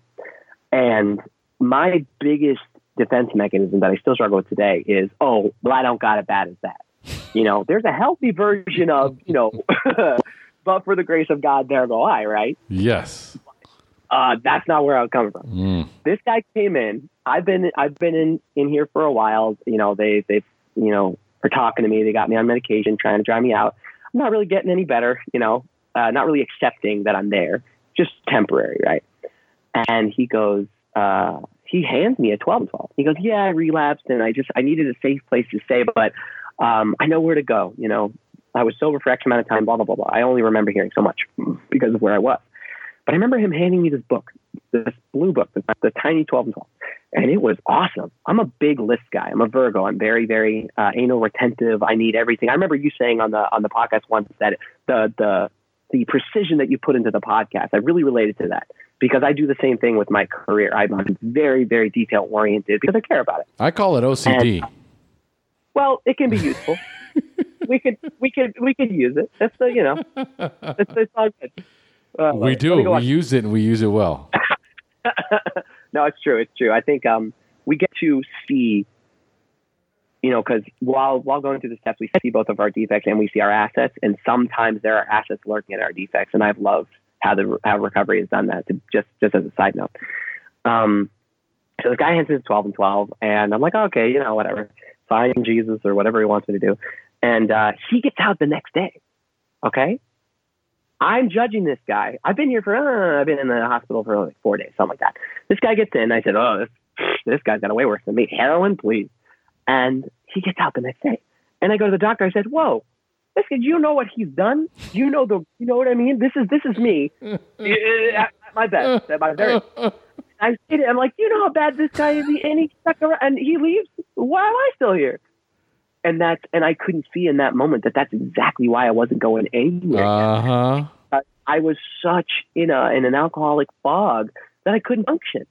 And my biggest defense mechanism that I still struggle with today is, oh, well, I don't got it bad as that. You know, there's a healthy version of, you know, but for the grace of God, there go I, right? Yes. Uh, that's not where I was coming from. Mm. This guy came in. I've been I've been in in here for a while. You know, they they you know are talking to me. They got me on medication, trying to dry me out. I'm not really getting any better. You know, uh, not really accepting that I'm there. Just temporary, right? And he goes, uh, he hands me a 12 and 12. He goes, yeah, I relapsed and I just I needed a safe place to stay, but um, I know where to go. You know, I was sober for X amount of time. Blah blah blah blah. I only remember hearing so much because of where I was. But I remember him handing me this book, this blue book, the, the tiny 12 and 12. And it was awesome. I'm a big list guy. I'm a Virgo. I'm very, very uh, anal retentive. I need everything. I remember you saying on the on the podcast once that the the the precision that you put into the podcast, I really related to that because I do the same thing with my career. I'm very, very detail oriented because I care about it. I call it OCD. Well, it can be useful. we could, we could, we could use it. That's the, you know, it's, it's all good. Uh, we do. We on. use it and we use it well. no, it's true. It's true. I think um, we get to see, you know, because while while going through the steps, we see both of our defects and we see our assets, and sometimes there are assets lurking in our defects. And I've loved how the how recovery has done that. To just just as a side note, um, so this guy hands me twelve and twelve, and I'm like, okay, you know, whatever, fine, Jesus or whatever he wants me to do, and uh, he gets out the next day. Okay, I'm judging this guy. I've been here for, uh, I've been in the hospital for like four days, something like that. This guy gets in. I said, oh, this, this guy's got way worse than me. Heroin, please. And he gets out the next day. And I go to the doctor. I said, whoa, this kid, you know what he's done? You know the, you know what I mean? This is, this is me at my best, at my very. I said, I'm like, you know how bad this guy is, and he stuck around, and he leaves. Why am I still here? And that's, and I couldn't see in that moment that that's exactly why I wasn't going anywhere. Uh huh. Uh, I was such in a in an alcoholic fog that I couldn't function,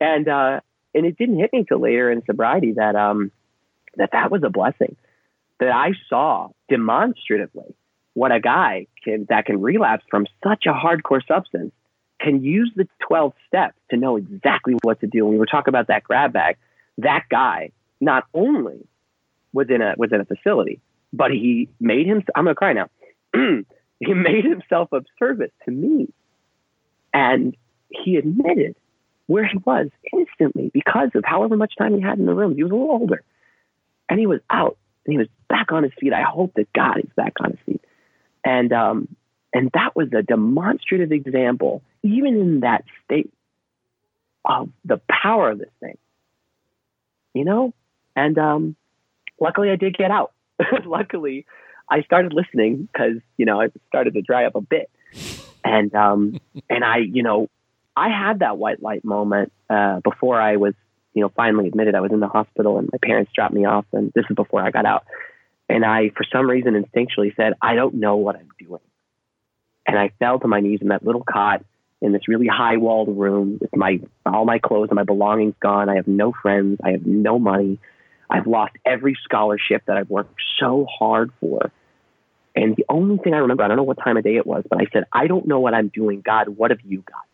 and uh, and it didn't hit me till later in sobriety that um that that was a blessing that I saw demonstratively what a guy can that can relapse from such a hardcore substance can use the 12 steps to know exactly what to do. When we were talking about that grab bag, that guy not only was in a was in a facility, but he made himself, I'm gonna cry now. he made himself of service to me, and he admitted where he was instantly because of however much time he had in the room. He was a little older, and he was out and he was back on his feet. I hope that God is back on his feet, and um, and that was a demonstrative example, even in that state, of the power of this thing. You know, and um, luckily I did get out. luckily, I started listening because you know I started to dry up a bit, and um, and I you know I had that white light moment uh, before I was you know finally admitted I was in the hospital and my parents dropped me off and this is before I got out, and I for some reason instinctually said I don't know what I'm doing, and I fell to my knees in that little cot in this really high walled room with my all my clothes and my belongings gone. I have no friends. I have no money. I've lost every scholarship that I've worked so hard for. And the only thing I remember, I don't know what time of day it was, but I said, I don't know what I'm doing. God, what have you got?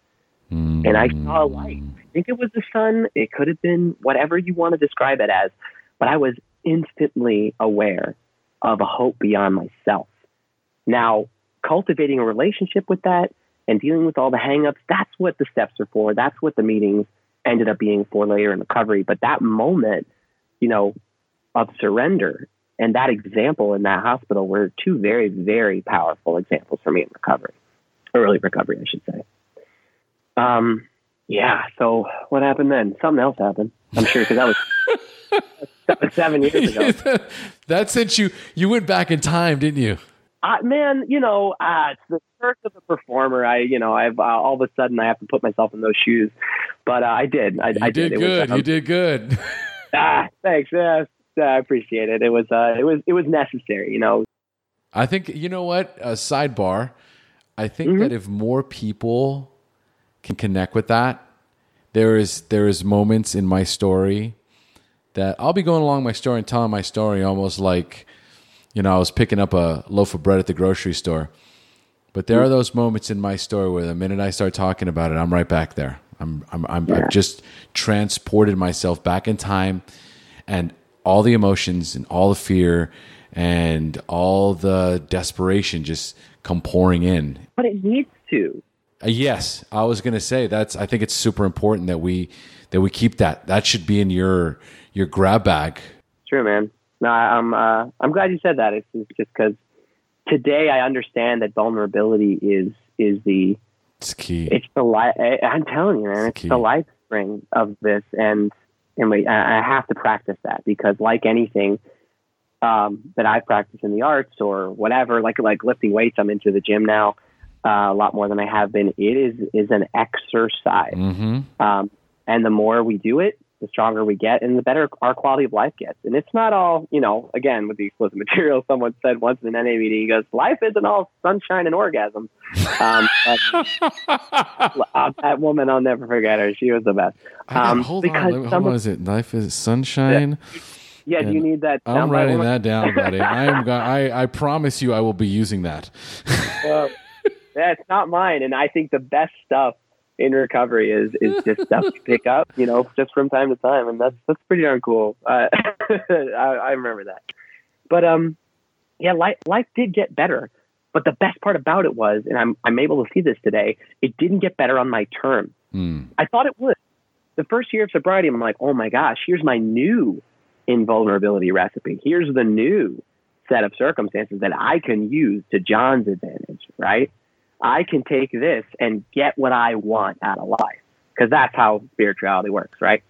Mm. and I saw a light. I think it was the sun. It could have been whatever you want to describe it as, but I was instantly aware of a hope beyond myself. Now, cultivating a relationship with that and dealing with all the hangups, that's what the steps are for. That's what the meetings ended up being for later in recovery. But that moment, you know, of surrender and that example in that hospital were two very, very powerful examples for me in recovery, early recovery, I should say. Um, yeah. So what happened then? Something else happened. I'm sure because that was, that was seven years ago. that sent you. You went back in time, didn't you? Uh, man, you know, uh, it's the curse of the performer. I, you know, I've uh, all of a sudden I have to put myself in those shoes, but uh, I did. I, You I did did. Good. Was, um, you did good. Ah, thanks. Yeah, I appreciate it. It was, uh, it was, it was necessary. You know. I think you know what. A sidebar. I think Mm-hmm. that if more people can connect with that, there is there is moments in my story that I'll be going along my story and telling my story almost like you know I was picking up a loaf of bread at the grocery store. But there are those moments in my story where the minute I start talking about it, I'm right back there. I'm, I'm, I'm I've just transported myself back in time, and all the emotions and all the fear and all the desperation just come pouring in. But it needs to. Uh, yes, I was going to say that's. I think it's super important that we that we keep that. That should be in your your grab bag. True, man. No, I'm uh, I'm glad you said that. It's, it's just because today I understand that vulnerability is is the It's key. it's the life. I'm telling you, man, It's it's the life spring of this, and and we, I have to practice that because, like anything um, that I practice in the arts or whatever, like like lifting weights, I'm into the gym now uh, a lot more than I have been. It is is an exercise. hmm Um, and the more we do it, the stronger we get and the better our quality of life gets. And it's not all, you know, again, with the explosive material, someone said once in an NA meeting, he goes, life isn't all sunshine and orgasm. Um, uh, that woman, I'll never forget her. She was the best. Um, hold because on. Some on. Is it life is sunshine? Yeah, do you need that? I'm writing woman? that down, buddy. I am. Go- I I promise you, I will be using that. Uh, yeah, it's not mine. And I think the best stuff in recovery is is just stuff you pick up, you know, just from time to time, and that's that's pretty darn cool. Uh, I, I remember that. But um, yeah, life life did get better. But the best part about it was, and I'm I'm able to see this today, it didn't get better on my term. Hmm. I thought it would. The first year of sobriety, I'm like, oh my gosh, here's my new invulnerability recipe. Here's the new set of circumstances that I can use to John's advantage, right? I can take this and get what I want out of life because that's how spirituality works, right?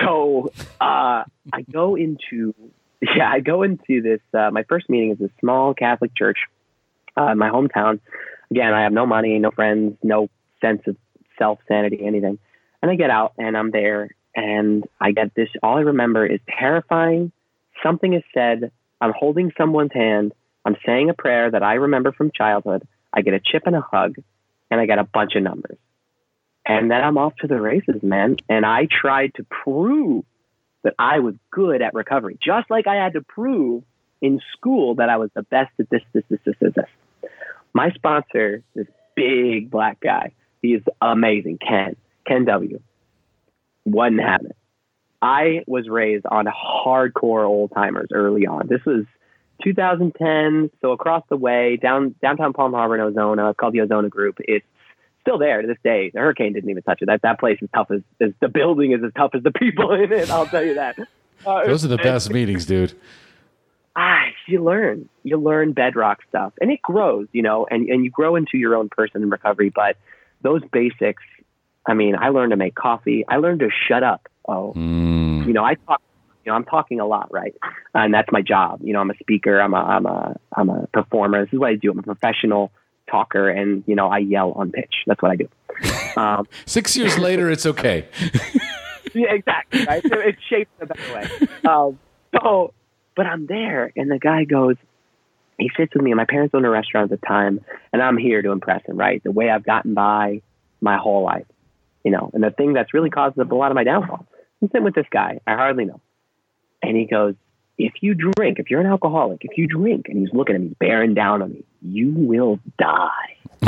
So uh, I go into, yeah, I go into this. Uh, my first meeting is a small Catholic church uh, in my hometown. Again, I have no money, no friends, no sense of self sanity, anything. And I get out and I'm there and I get this. All I remember is terrifying. Something is said. I'm holding someone's hand. I'm saying a prayer that I remember from childhood. I get a chip and a hug and I get a bunch of numbers. And then I'm off to the races, man. And I tried to prove that I was good at recovery, just like I had to prove in school that I was the best at this, this, this, this, this, this. My sponsor, this big black guy, he is amazing, Ken, Ken W. Wasn't having it. I was raised on hardcore old timers early on. This was 2010, so across the way, down downtown Palm Harbor in Ozona, it's called the Ozona Group. It's still there to this day. The hurricane didn't even touch it. That that place is tough as, as the building is as tough as the people in it. I'll tell you that. Uh, Those are the best meetings, dude. ah, you learn. You learn bedrock stuff, and it grows, you know, and and you grow into your own person in recovery. But those basics, I mean, I learned to make coffee. I learned to shut up. Oh, Mm. you know, I talk. You know, I'm talking a lot, right? And that's my job. You know, I'm a speaker. I'm a I'm a I'm a performer. This is what I do. I'm a professional talker, and you know, I yell on pitch. That's what I do. Um, Six years later, it's okay. yeah, exactly. Right? So it's shaped in a better way. Um, so, but I'm there, and the guy goes, he sits with me, and my parents owned a restaurant at the time, and I'm here to impress him, right? The way I've gotten by my whole life, you know, and the thing that's really caused a lot of my downfall. I'm sitting with this guy, I hardly know. And he goes, if you drink, if you're an alcoholic, if you drink, and he's looking at me, bearing down on me, you will die.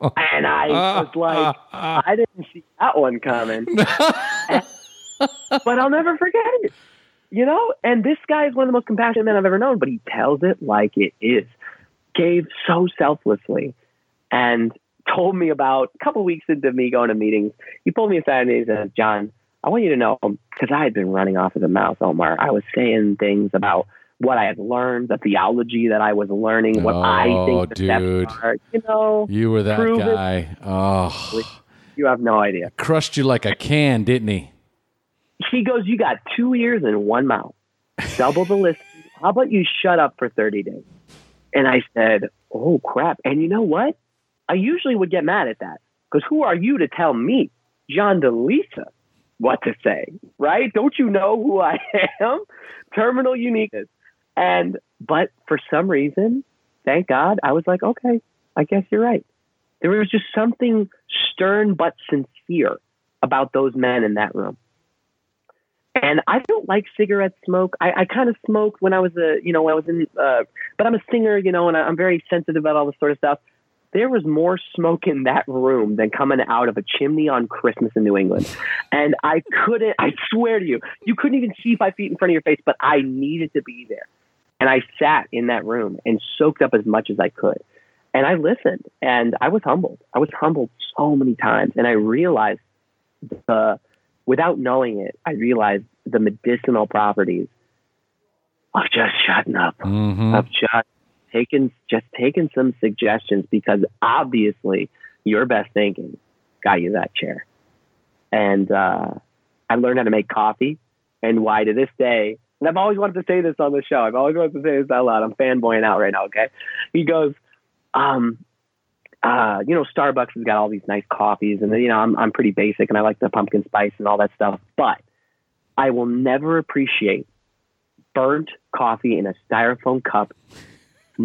and I was like, I didn't see that one coming. but I'll never forget it. You know, and this guy is one of the most compassionate men I've ever known, but he tells it like it is. Gave so selflessly and told me about a couple weeks into me going to meetings. He pulled me aside and he said, John, I want you to know, because I had been running off of the mouth, Omar. I was saying things about what I had learned, the theology that I was learning, what Oh, I think the dude. steps are. You know, You were that Prove it. guy. Oh, you have no idea. crushed you like a can, didn't he? He goes, You got two ears and one mouth. Double the list. How about you shut up for 30 days? And I said, Oh, crap. And you know what? I usually would get mad at that because who are you to tell me, John DeLisa, what to say, right? Don't you know who I am? Terminal uniqueness. And, but for some reason, thank God, I was like, okay, I guess you're right. There was just something stern but sincere about those men in that room. And I don't like cigarette smoke. I, I kind of smoked when I was a, you know, when I was in, uh, but I'm a singer, you know, and I'm very sensitive about all this sort of stuff. There was more smoke in that room than coming out of a chimney on Christmas in New England. And I couldn't, I swear to you, you couldn't even see five feet in front of your face, but I needed to be there. And I sat in that room and soaked up as much as I could. And I listened and I was humbled. I was humbled so many times. And I realized the, without knowing it, I realized the medicinal properties of just shutting up, Mm-hmm. of just taking, just taking some suggestions because obviously your best thinking got you that chair. And uh, I learned how to make coffee and why to this day, and I've always wanted to say this on the show. I've always wanted to say this out loud. I'm fanboying out right now. Okay. He goes, um, uh, you know, Starbucks has got all these nice coffees, and you know, I'm I'm pretty basic, and I like the pumpkin spice and all that stuff. But I will never appreciate burnt coffee in a styrofoam cup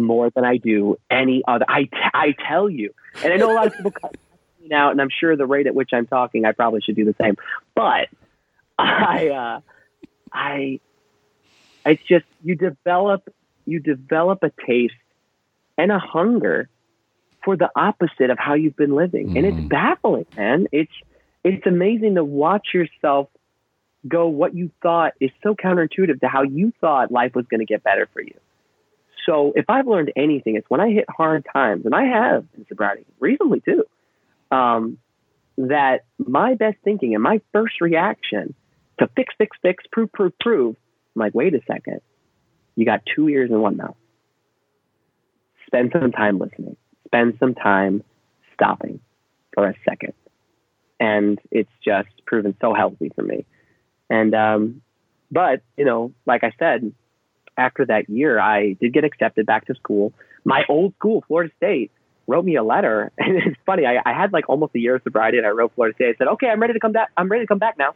more than I do any other. I t- I tell you, and I know a lot of people cut me out, and I'm sure the rate at which I'm talking, I probably should do the same. But I, uh, I, it's just you develop you develop a taste and a hunger for the opposite of how you've been living, and it's Mhm. baffling, man. It's it's amazing to watch yourself go. What you thought is so counterintuitive to how you thought life was going to get better for you. So if I've learned anything, it's when I hit hard times, and I have in sobriety recently too. Um, that my best thinking and my first reaction to fix, fix, fix, prove, prove, prove. I'm like, wait a second. You got two ears and one mouth. Spend some time listening. Spend some time stopping for a second. And it's just proven so healthy for me. And, um, but, you know, like I said, after that year, I did get accepted back to school. My old school, Florida State, wrote me a letter. And it's funny, I, I had like almost a year of sobriety and I wrote Florida State. I said, okay, I'm ready to come back. I'm ready to come back now.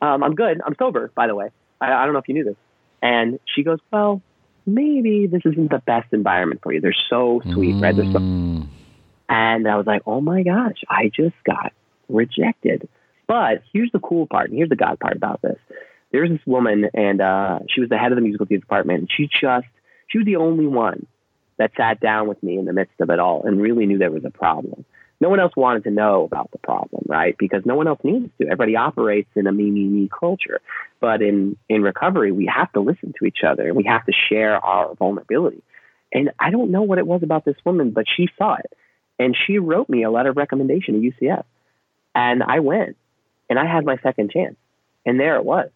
Um, I'm good. I'm sober, by the way. I, I don't know if you knew this. And she goes, well, maybe this isn't the best environment for you. They're so sweet, right? They're so Mm. and I was like, oh my gosh, I just got rejected. But here's the cool part, and here's the God part about this. There's this woman, and uh, she was the head of the musical theater department. And she just, she was the only one that sat down with me in the midst of it all and really knew there was a problem. No one else wanted to know about the problem, right? Because no one else needs to. Everybody operates in a me, me, me culture. But in, in recovery, we have to listen to each other and we have to share our vulnerability. And I don't know what it was about this woman, but she saw it. And she wrote me a letter of recommendation to UCF. And I went and I had my second chance. And there it was.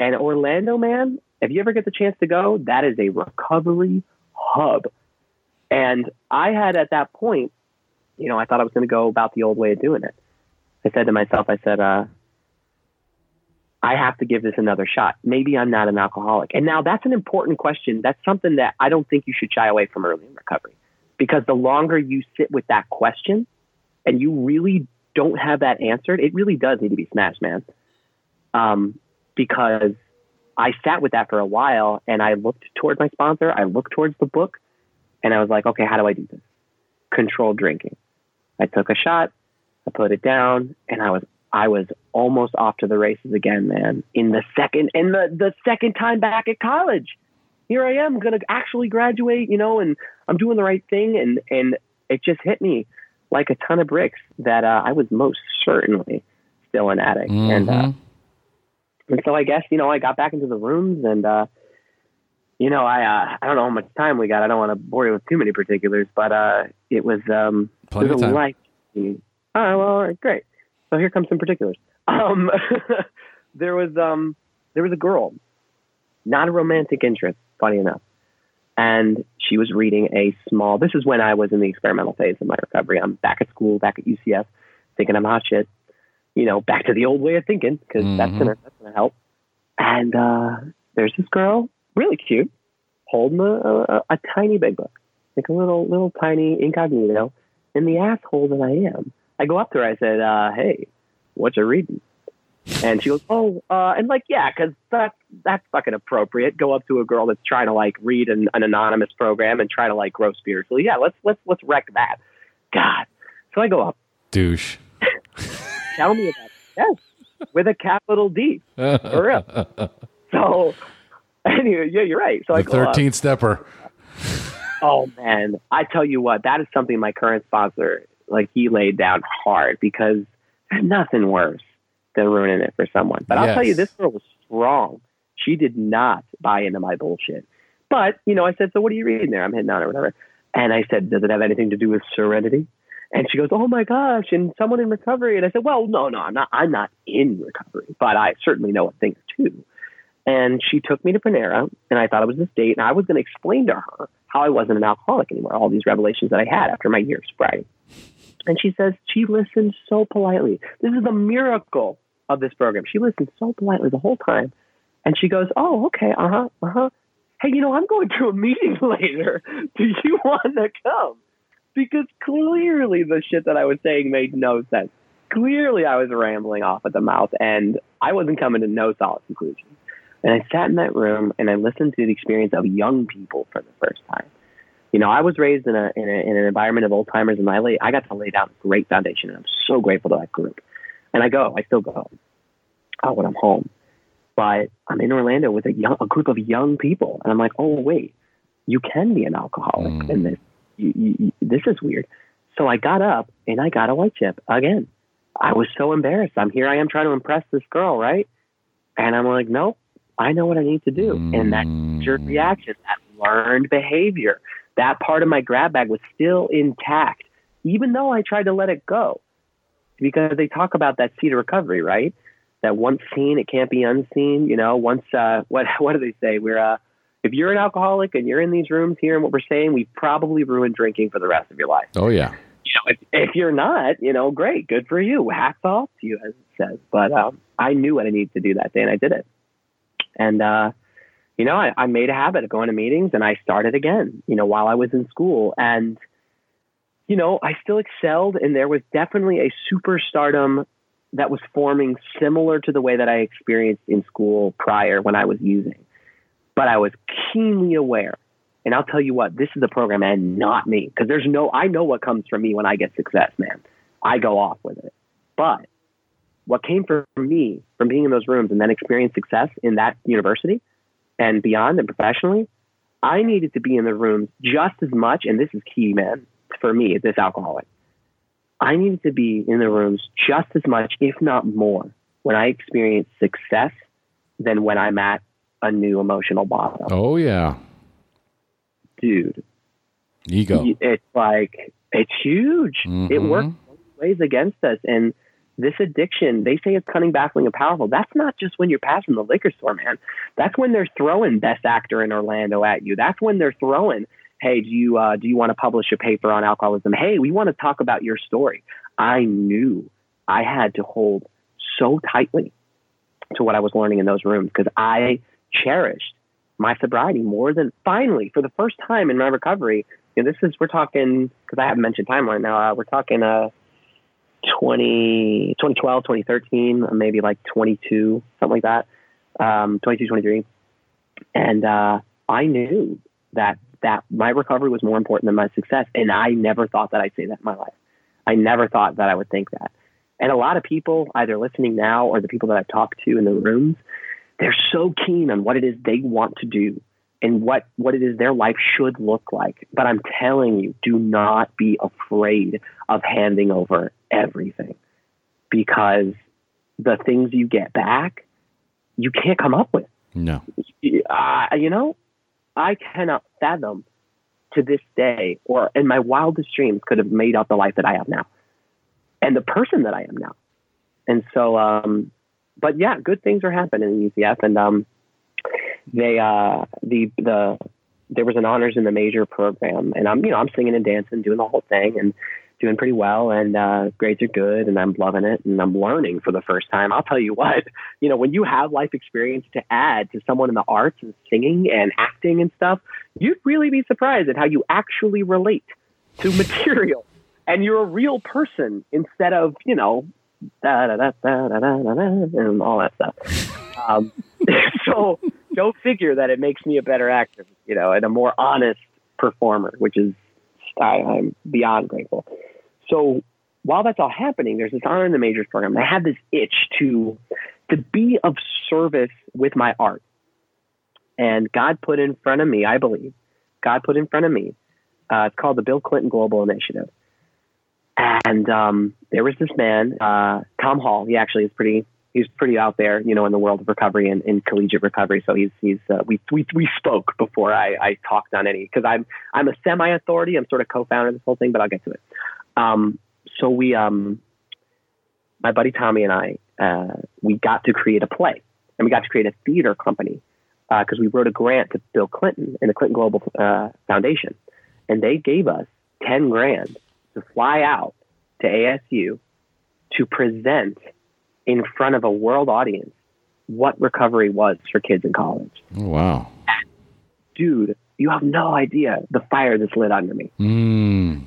And Orlando, man, if you ever get the chance to go, that is a recovery hub. And I had at that point, you know, I thought I was going to go about the old way of doing it. I said to myself, I said, uh, I have to give this another shot. Maybe I'm not an alcoholic. And now that's an important question. That's something that I don't think you should shy away from early in recovery. Because the longer you sit with that question and you really don't have that answered, it really does need to be smashed, man. Um, because I sat with that for a while and I looked towards my sponsor, I looked towards the book, and I was like, okay, how do I do this? Controlled drinking. I took a shot, I put it down, and I was I was almost off to the races again, man. In the second in the, the second time back at college. Here I am gonna actually graduate, you know, and I'm doing the right thing and and it just hit me. like a ton of bricks that uh, I was most certainly still an addict. Mm-hmm. And, uh, and so I guess, you know, I got back into the rooms and, uh, you know, I uh, I don't know how much time we got. I don't want to bore you with too many particulars, but uh, it was um, Plenty it was of time. like, oh, well, all right, great. So here comes some particulars. Um, there was um, there was a girl, not a romantic interest, funny enough, and she was reading a small. This is when I was in the experimental phase of my recovery. I'm back at school, back at UCF, thinking I'm hot shit. You know, back to the old way of thinking because Mhm. that's gonna that's gonna help. And uh, there's this girl, really cute, holding a, a, a tiny big book, like a little little tiny incognito. And the asshole that I am, I go up to her. I said, uh, "Hey, what you reading?" And she goes, "Oh, uh," and like, yeah, because that's that's fucking appropriate. Go up to a girl that's trying to like read an, an anonymous program and try to like grow spiritually. Yeah, let's let's let's wreck that. God. So I go up. Douche. Tell me about it. Yes, with a capital D. For real. So anyway, yeah, you're right. So I The go up. 13th stepper. Oh man, I tell you what, that is something my current sponsor, like he laid down hard because there's nothing worse than ruining it for someone. But I'll tell you, this girl was strong. She did not buy into my bullshit. But you know, I said, so what are you reading there? I'm hitting on or whatever. And I said, does it have anything to do with serenity? And she goes, oh my gosh, and someone in recovery. And I said, well, no, no, I'm not. I'm not in recovery, but I certainly know a thing or two. And she took me to Panera, and I thought it was this date, and I was going to explain to her how I wasn't an alcoholic anymore, all these revelations that I had after my year of sobriety. And she says she listened so politely. This is the miracle of this program. She listened so politely the whole time. And she goes, Oh, okay, uh huh, uh huh. Hey, you know, I'm going to a meeting later. Do you want to come? Because clearly the shit that I was saying made no sense. Clearly I was rambling off at the mouth and I wasn't coming to no solid conclusions. And I sat in that room and I listened to the experience of young people for the first time. You know, I was raised in a in, a, in an environment of old timers, and I lay, I got to lay down a great foundation, and I'm so grateful to that group. And I go, I still go, oh, when I'm home. But I'm in Orlando with a young, a group of young people, and I'm like, oh wait, you can be an alcoholic Mm. in this. You, you, this is weird. So I got up and I got a white chip again. I was so embarrassed. I'm here. I am trying to impress this girl, right? And I'm like, nope. I know what I need to do. And that jerk reaction, that learned behavior, that part of my grab bag was still intact, even though I tried to let it go. Because they talk about that seed of recovery, right? That once seen, it can't be unseen. You know, once uh, what what do they say? We're uh, if you're an alcoholic and you're in these rooms hearing what we're saying, we've probably ruined drinking for the rest of your life Oh, yeah. you know, if, if you're not, you know, great, good for you. Hats off to you, as it says. But um, I knew what I needed to do that day, and I did it. And uh, you know, I, I made a habit of going to meetings, and I started again. You know, while I was in school, and you know, I still excelled, and there was definitely a superstardom that was forming similar to the way that I experienced in school prior when I was using. But I was keenly aware and I'll tell you what, this is the program and not me. Because there's no, I know what comes from me when I get success, man. I go off with it. But what came from me from being in those rooms and then experience success in that university and beyond and professionally, I needed to be in the rooms just as much. And this is key, man, for me, this alcoholic. I needed to be in the rooms just as much, if not more, when I experience success than when I'm at a new emotional bottom. Oh, yeah. Dude, Ego. it's like it's huge. It Mhm. works both ways against us, and this addiction. They say it's cunning, baffling, and powerful. That's not just when you're passing the liquor store, man. That's when they're throwing best actor in Orlando at you. That's when they're throwing. Hey, do you uh, do you want to publish a paper on alcoholism? Hey, we want to talk about your story. I knew I had to hold so tightly to what I was learning in those rooms because I cherished my sobriety more than finally for the first time in my recovery. And this is we're talking because I haven't mentioned timeline now. Uh, we're talking uh 20, 2012, 2013, uh, maybe like 22, something like that. Um, 22, 23. And uh, I knew that that my recovery was more important than my success, and I never thought that I'd say that in my life. I never thought that I would think that. And a lot of people, either listening now or the people that I've talked to in the rooms, they're so keen on what it is they want to do and what, what it is their life should look like. But I'm telling you, do not be afraid of handing over everything because the things you get back, you can't come up with. No. Uh, you know, I cannot fathom to this day or in my wildest dreams could have made up the life that I have now and the person that I am now. And so, um, but yeah, good things are happening in UCF and, um, they, uh, the, the, there was an honors in the major program and I'm, you know, I'm singing and dancing, doing the whole thing and doing pretty well and uh, grades are good and I'm loving it and I'm learning for the first time. I'll tell you what, you know, when you have life experience to add to someone in the arts and singing and acting and stuff, you'd really be surprised at how you actually relate to material and you're a real person instead of, you know, da, da, da, da, da, da, da, and all that stuff. Um, so go figure that it makes me a better actor, you know, and a more honest performer, which is I, I'm beyond grateful. So while that's all happening, there's this honor in the majors program. I had this itch to to be of service with my art. And God put in front of me, I believe, God put in front of me. Uh, it's called the Bill Clinton Global Initiative. And um, there was this man, uh, Tom Hall. He actually is pretty. He's pretty out there, you know, in the world of recovery and in collegiate recovery. So he's he's uh, we we we spoke before I, I talked on any because I'm I'm a semi authority. I'm sort of co-founder of this whole thing, but I'll get to it. Um, so we, um, my buddy Tommy and I, uh, we got to create a play and we got to create a theater company because uh, we wrote a grant to Bill Clinton and the Clinton Global uh, Foundation, and they gave us ten grand to fly out to ASU to present in front of a world audience what recovery was for kids in college. Oh, wow, dude, you have no idea the fire that's lit under me. Mm.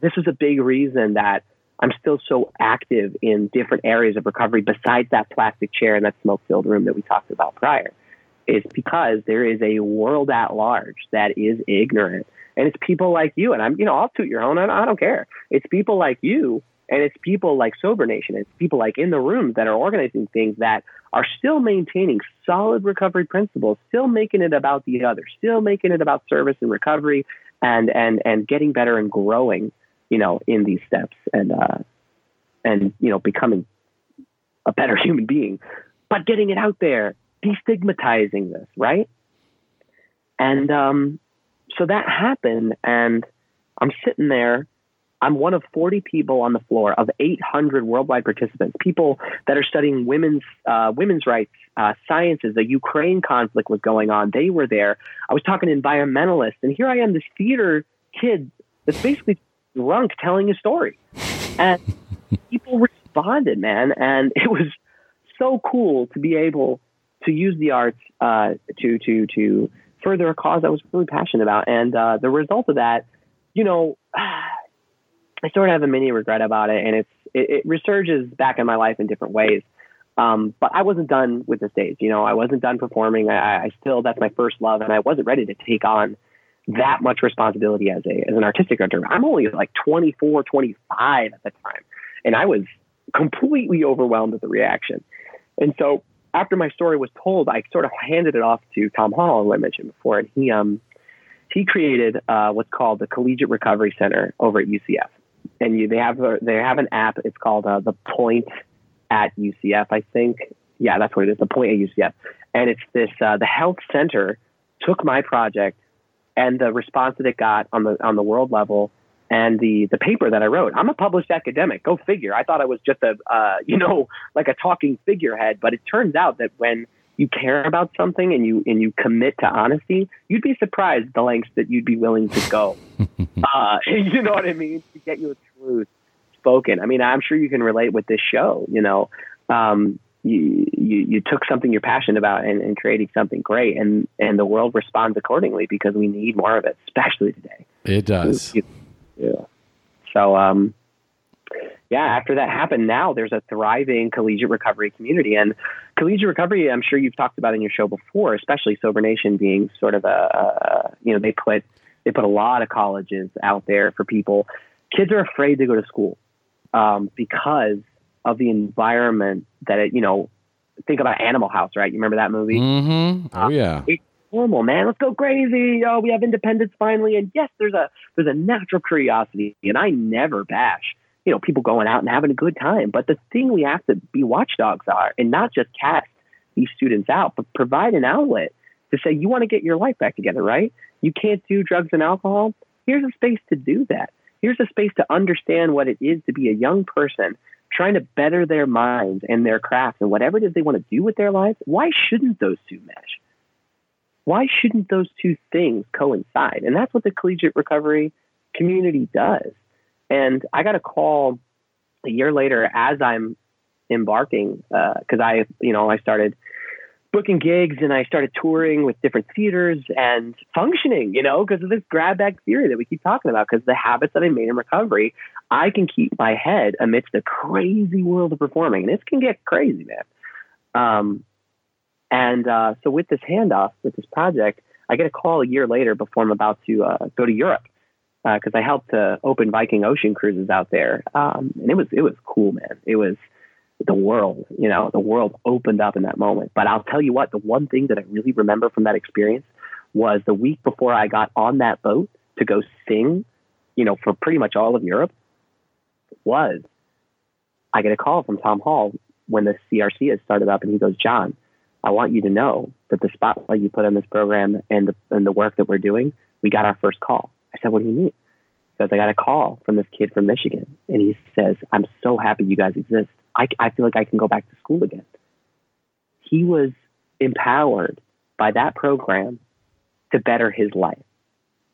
This is a big reason that I'm still so active in different areas of recovery besides that plastic chair and that smoke filled room that we talked about prior. It's because there is a world at large that is ignorant. And it's people like you, and I'm, you know, I'll toot your own, I don't care. It's people like you, and it's people like Sober Nation, it's people like in the room that are organizing things that are still maintaining solid recovery principles, still making it about the other, still making it about service and recovery and, and, and getting better and growing you know, in these steps and, uh, and, you know, becoming a better human being, but getting it out there, destigmatizing this, right? And, um, so that happened and I'm sitting there. I'm one of 40 people on the floor of 800 worldwide participants, people that are studying women's uh, women's rights, uh, sciences. The Ukraine conflict was going on; they were there. I was talking to environmentalists, and here I am, this theater kid that's basically drunk telling a story. And people responded, man. And it was so cool to be able to use the arts uh, to to to further a cause I was really passionate about. And uh, the result of that, you know, I sort of have a mini regret about it, and it's it, it resurges back in my life in different ways. Um, but I wasn't done with the stage. You know, I wasn't done performing. I, I still that's my first love, and I wasn't ready to take on that much responsibility as a as an artistic director. I'm only like 24, 25 at the time, and I was completely overwhelmed at the reaction. And so after my story was told, I sort of handed it off to Tom Hall, who I mentioned before, and he um he created uh, what's called the Collegiate Recovery Center over at UCF, and you, they have a, they have an app. It's called uh, the Point at UCF, I think. Yeah, that's what it is. The Point at UCF, and it's this uh, the health center took my project and the response that it got on the on the world level and the the paper that I wrote. I'm a published academic. Go figure. I thought I was just a uh, you know like a talking figurehead, but it turns out that when you care about something and you and you commit to honesty, you'd be surprised the lengths that you'd be willing to go. uh, you know what I mean? To get your truth spoken. I mean, I'm sure you can relate with this show. You know, um, you, you, you took something you're passionate about and, and creating something great and, and the world responds accordingly because we need more of it, especially today. It does. Yeah. So, um, yeah, after that happened, now there's a thriving collegiate recovery community. And collegiate recovery, I'm sure you've talked about in your show before, especially Sober Nation being sort of a, you know, they put they put a lot of colleges out there for people. Kids are afraid to go to school um, because of the environment that it, you know, think about Animal House, right? You remember that movie? Mm-hmm. Oh, yeah. It normal, man. Let's go crazy. Oh, we have independence finally. And yes, there's a there's a natural curiosity, and I never bash you know people going out and having a good time. But the thing we have to be watchdogs are, and not just cast these students out, but provide an outlet to say you want to get your life back together, right? You can't do drugs and alcohol. Here's a space to do that. Here's a space to understand what it is to be a young person trying to better their minds and their crafts and whatever it is they want to do with their lives. Why shouldn't those two mesh? Why shouldn't those two things coincide? And that's what the collegiate recovery community does. And I got a call a year later as I'm embarking because uh, I, you know, I started booking gigs and I started touring with different theaters and functioning, you know, because of this grab bag theory that we keep talking about. Because the habits that I made in recovery, I can keep my head amidst the crazy world of performing, and this can get crazy, man. Um, and uh, so with this handoff, with this project, I get a call a year later before I'm about to uh, go to Europe because uh, I helped to open Viking Ocean cruises out there, um, and it was it was cool, man. It was the world, you know, the world opened up in that moment. But I'll tell you what, the one thing that I really remember from that experience was the week before I got on that boat to go sing, you know, for pretty much all of Europe, was I get a call from Tom Hall when the CRC has started up, and he goes, John, I want you to know that the spotlight you put on this program and the, and the work that we're doing, we got our first call. I said, What do you mean? Because I got a call from this kid from Michigan, and he says, I'm so happy you guys exist. I, I feel like I can go back to school again. He was empowered by that program to better his life.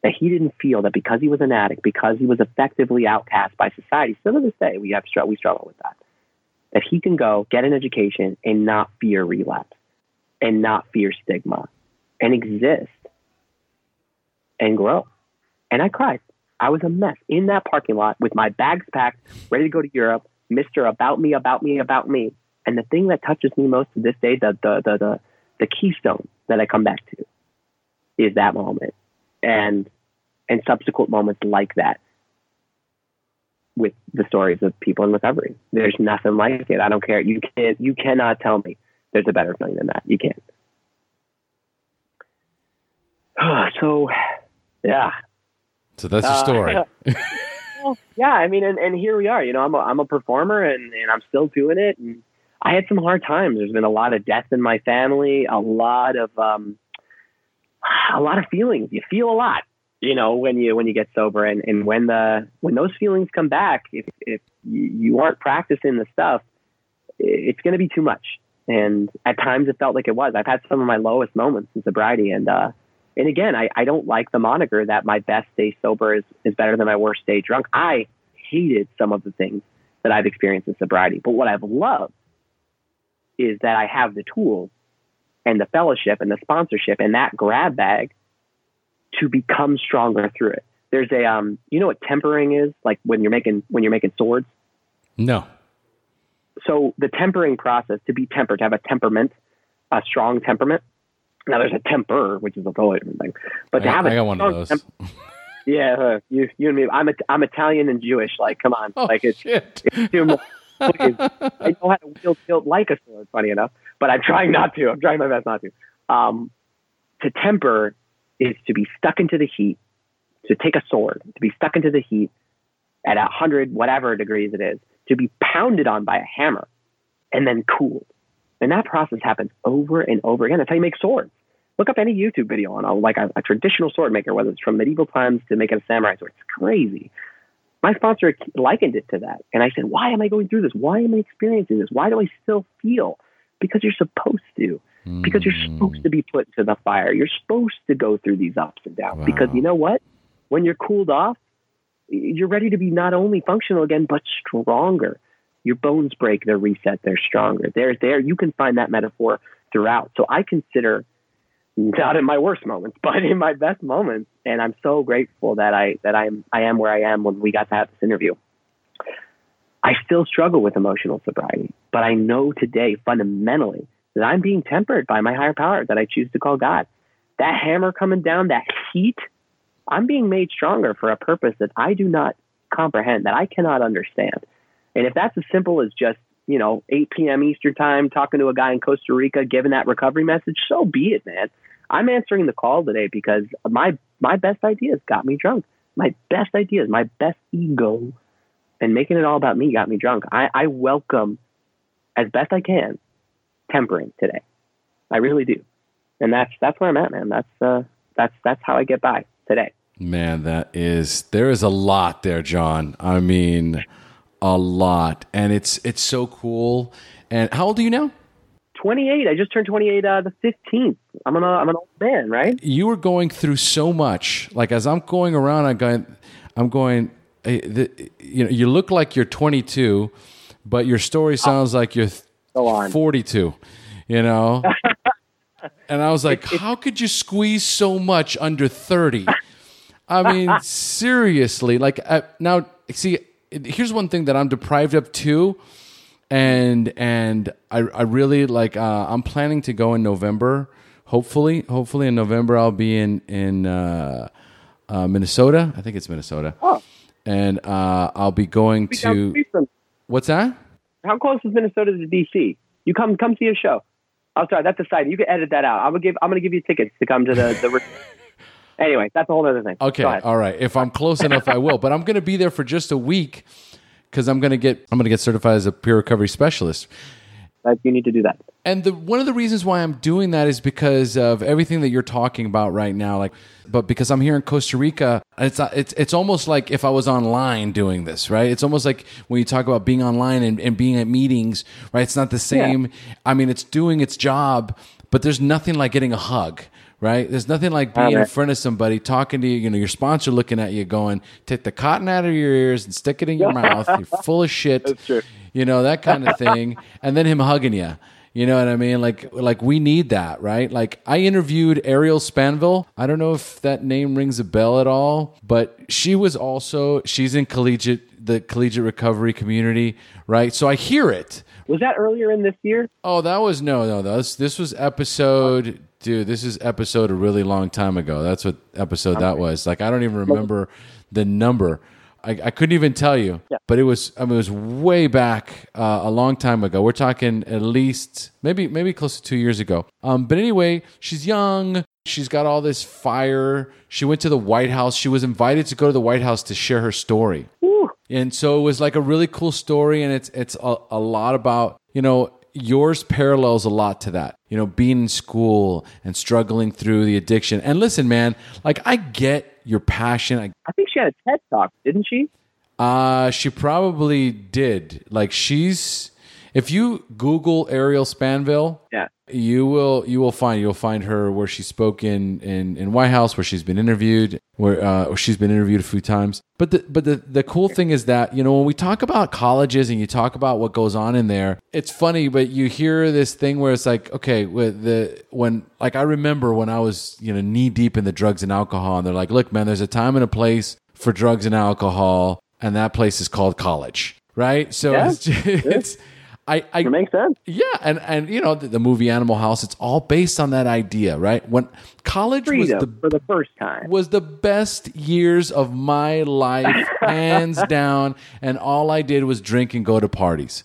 That he didn't feel that because he was an addict, because he was effectively outcast by society, still to this day, we, have, we struggle with that. That he can go get an education and not fear relapse and not fear stigma and exist and grow. And I cried. I was a mess in that parking lot with my bags packed, ready to go to Europe, Mr. About Me, About Me, About Me. And the thing that touches me most to this day, the, the, the, the, the keystone that I come back to is that moment and, and subsequent moments like that with the stories of people in recovery. There's nothing like it. I don't care. You can't, you cannot tell me there's a better feeling than that. You can't. so yeah, so that's the story. Uh, well, yeah, I mean, and, and here we are. You know, I'm a, I'm a performer, and, and I'm still doing it. And I had some hard times. There's been a lot of death in my family, a lot of um, a lot of feelings. You feel a lot, you know, when you when you get sober, and, and when the when those feelings come back, if if you aren't practicing the stuff, it's going to be too much. And at times, it felt like it was. I've had some of my lowest moments in sobriety, and uh, and again, I, I don't like the moniker that my best day sober is, is better than my worst day drunk. I hated some of the things that I've experienced in sobriety. But what I've loved is that I have the tools and the fellowship and the sponsorship and that grab bag to become stronger through it. There's a um you know what tempering is? Like when you're making when you're making swords? No. So the tempering process to be tempered, to have a temperament, a strong temperament, now there's a temper, which is a totally different thing. But I, to have I got one of those. Temper, yeah, uh, you, you and me. I'm a, I'm Italian and Jewish. Like, come on, oh, like it's, shit. it's too much. I know how to wield, wield like a sword. Funny enough, but I'm trying not to. I'm trying my best not to. Um, to temper is to be stuck into the heat. To take a sword, to be stuck into the heat at a hundred whatever degrees it is, to be pounded on by a hammer, and then cooled. And that process happens over and over again. That's how you make swords. Look up any YouTube video on a, like a, a traditional sword maker, whether it's from medieval times to making a samurai sword. It's crazy. My sponsor likened it to that. And I said, why am I going through this? Why am I experiencing this? Why do I still feel? Because you're supposed to. Because you're supposed to be put into the fire. You're supposed to go through these ups and downs. Wow. Because you know what? When you're cooled off, you're ready to be not only functional again, but stronger. Your bones break, they're reset, they're stronger. They're there. You can find that metaphor throughout. So I consider not in my worst moments, but in my best moments. And I'm so grateful that I that I'm I am where I am when we got to have this interview. I still struggle with emotional sobriety, but I know today fundamentally that I'm being tempered by my higher power that I choose to call God. That hammer coming down, that heat, I'm being made stronger for a purpose that I do not comprehend, that I cannot understand. And if that's as simple as just, you know, 8 p.m. Eastern time, talking to a guy in Costa Rica, giving that recovery message, so be it, man. I'm answering the call today because my my best ideas got me drunk. My best ideas, my best ego, and making it all about me got me drunk. I, I welcome, as best I can, tempering today. I really do, and that's that's where I'm at, man. That's uh, that's that's how I get by today. Man, that is there is a lot there, John. I mean, a lot, and it's it's so cool. And how old are you now? 28. I just turned 28 uh, the 15th. I'm an I'm an old man, right? You were going through so much. Like as I'm going around, I'm going, I'm going. You know, you look like you're 22, but your story sounds like you're 42. You know. and I was like, how could you squeeze so much under 30? I mean, seriously. Like uh, now, see, here's one thing that I'm deprived of too and and I, I really like uh, I'm planning to go in November. Hopefully, hopefully in November I'll be in in uh, uh, Minnesota. I think it's Minnesota. Oh. And uh, I'll be going to what's that? How close is Minnesota to DC? You come come see a show. I'm sorry, that's a side. You can edit that out. I'm gonna give I'm gonna give you tickets to come to the the. anyway, that's a whole other thing. Okay, all right. If I'm close enough, I will. But I'm gonna be there for just a week because I'm gonna get I'm gonna get certified as a peer recovery specialist. You need to do that. And the one of the reasons why I'm doing that is because of everything that you're talking about right now. Like, but because I'm here in Costa Rica, it's it's it's almost like if I was online doing this, right? It's almost like when you talk about being online and, and being at meetings, right? It's not the same. Yeah. I mean, it's doing its job, but there's nothing like getting a hug right? There's nothing like being in front of somebody talking to you, you know, your sponsor looking at you going, take the cotton out of your ears and stick it in your mouth. You're full of shit. You know, that kind of thing. And then him hugging you. You know what I mean? Like, like we need that, right? Like, I interviewed Ariel Spanville. I don't know if that name rings a bell at all, but she was also she's in collegiate the collegiate recovery community, right? So I hear it. Was that earlier in this year? Oh, that was no, no. This this was episode dude, this is episode a really long time ago. That's what episode that was. Like I don't even remember the number. I, I couldn't even tell you, yeah. but it was. I mean, it was way back uh, a long time ago. We're talking at least maybe maybe close to two years ago. Um, but anyway, she's young. She's got all this fire. She went to the White House. She was invited to go to the White House to share her story. Ooh. And so it was like a really cool story, and it's it's a, a lot about you know yours parallels a lot to that. You know, being in school and struggling through the addiction. And listen, man, like I get your passion. I, I think she had a TED talk, didn't she? Uh, she probably did. Like she's if you Google Ariel Spanville, yeah, you will you will find you'll find her where she spoke in in, in White House, where she's been interviewed, where uh, she's been interviewed a few times. But the but the the cool thing is that you know when we talk about colleges and you talk about what goes on in there, it's funny, but you hear this thing where it's like, okay, with the when like I remember when I was you know knee deep in the drugs and alcohol, and they're like, look, man, there's a time and a place for drugs and alcohol, and that place is called college, right? So yeah. it's, it's I, I it makes sense. Yeah, and and you know the, the, movie Animal House, it's all based on that idea, right? When college Freedom was the for the first time was the best years of my life, hands down, and all I did was drink and go to parties.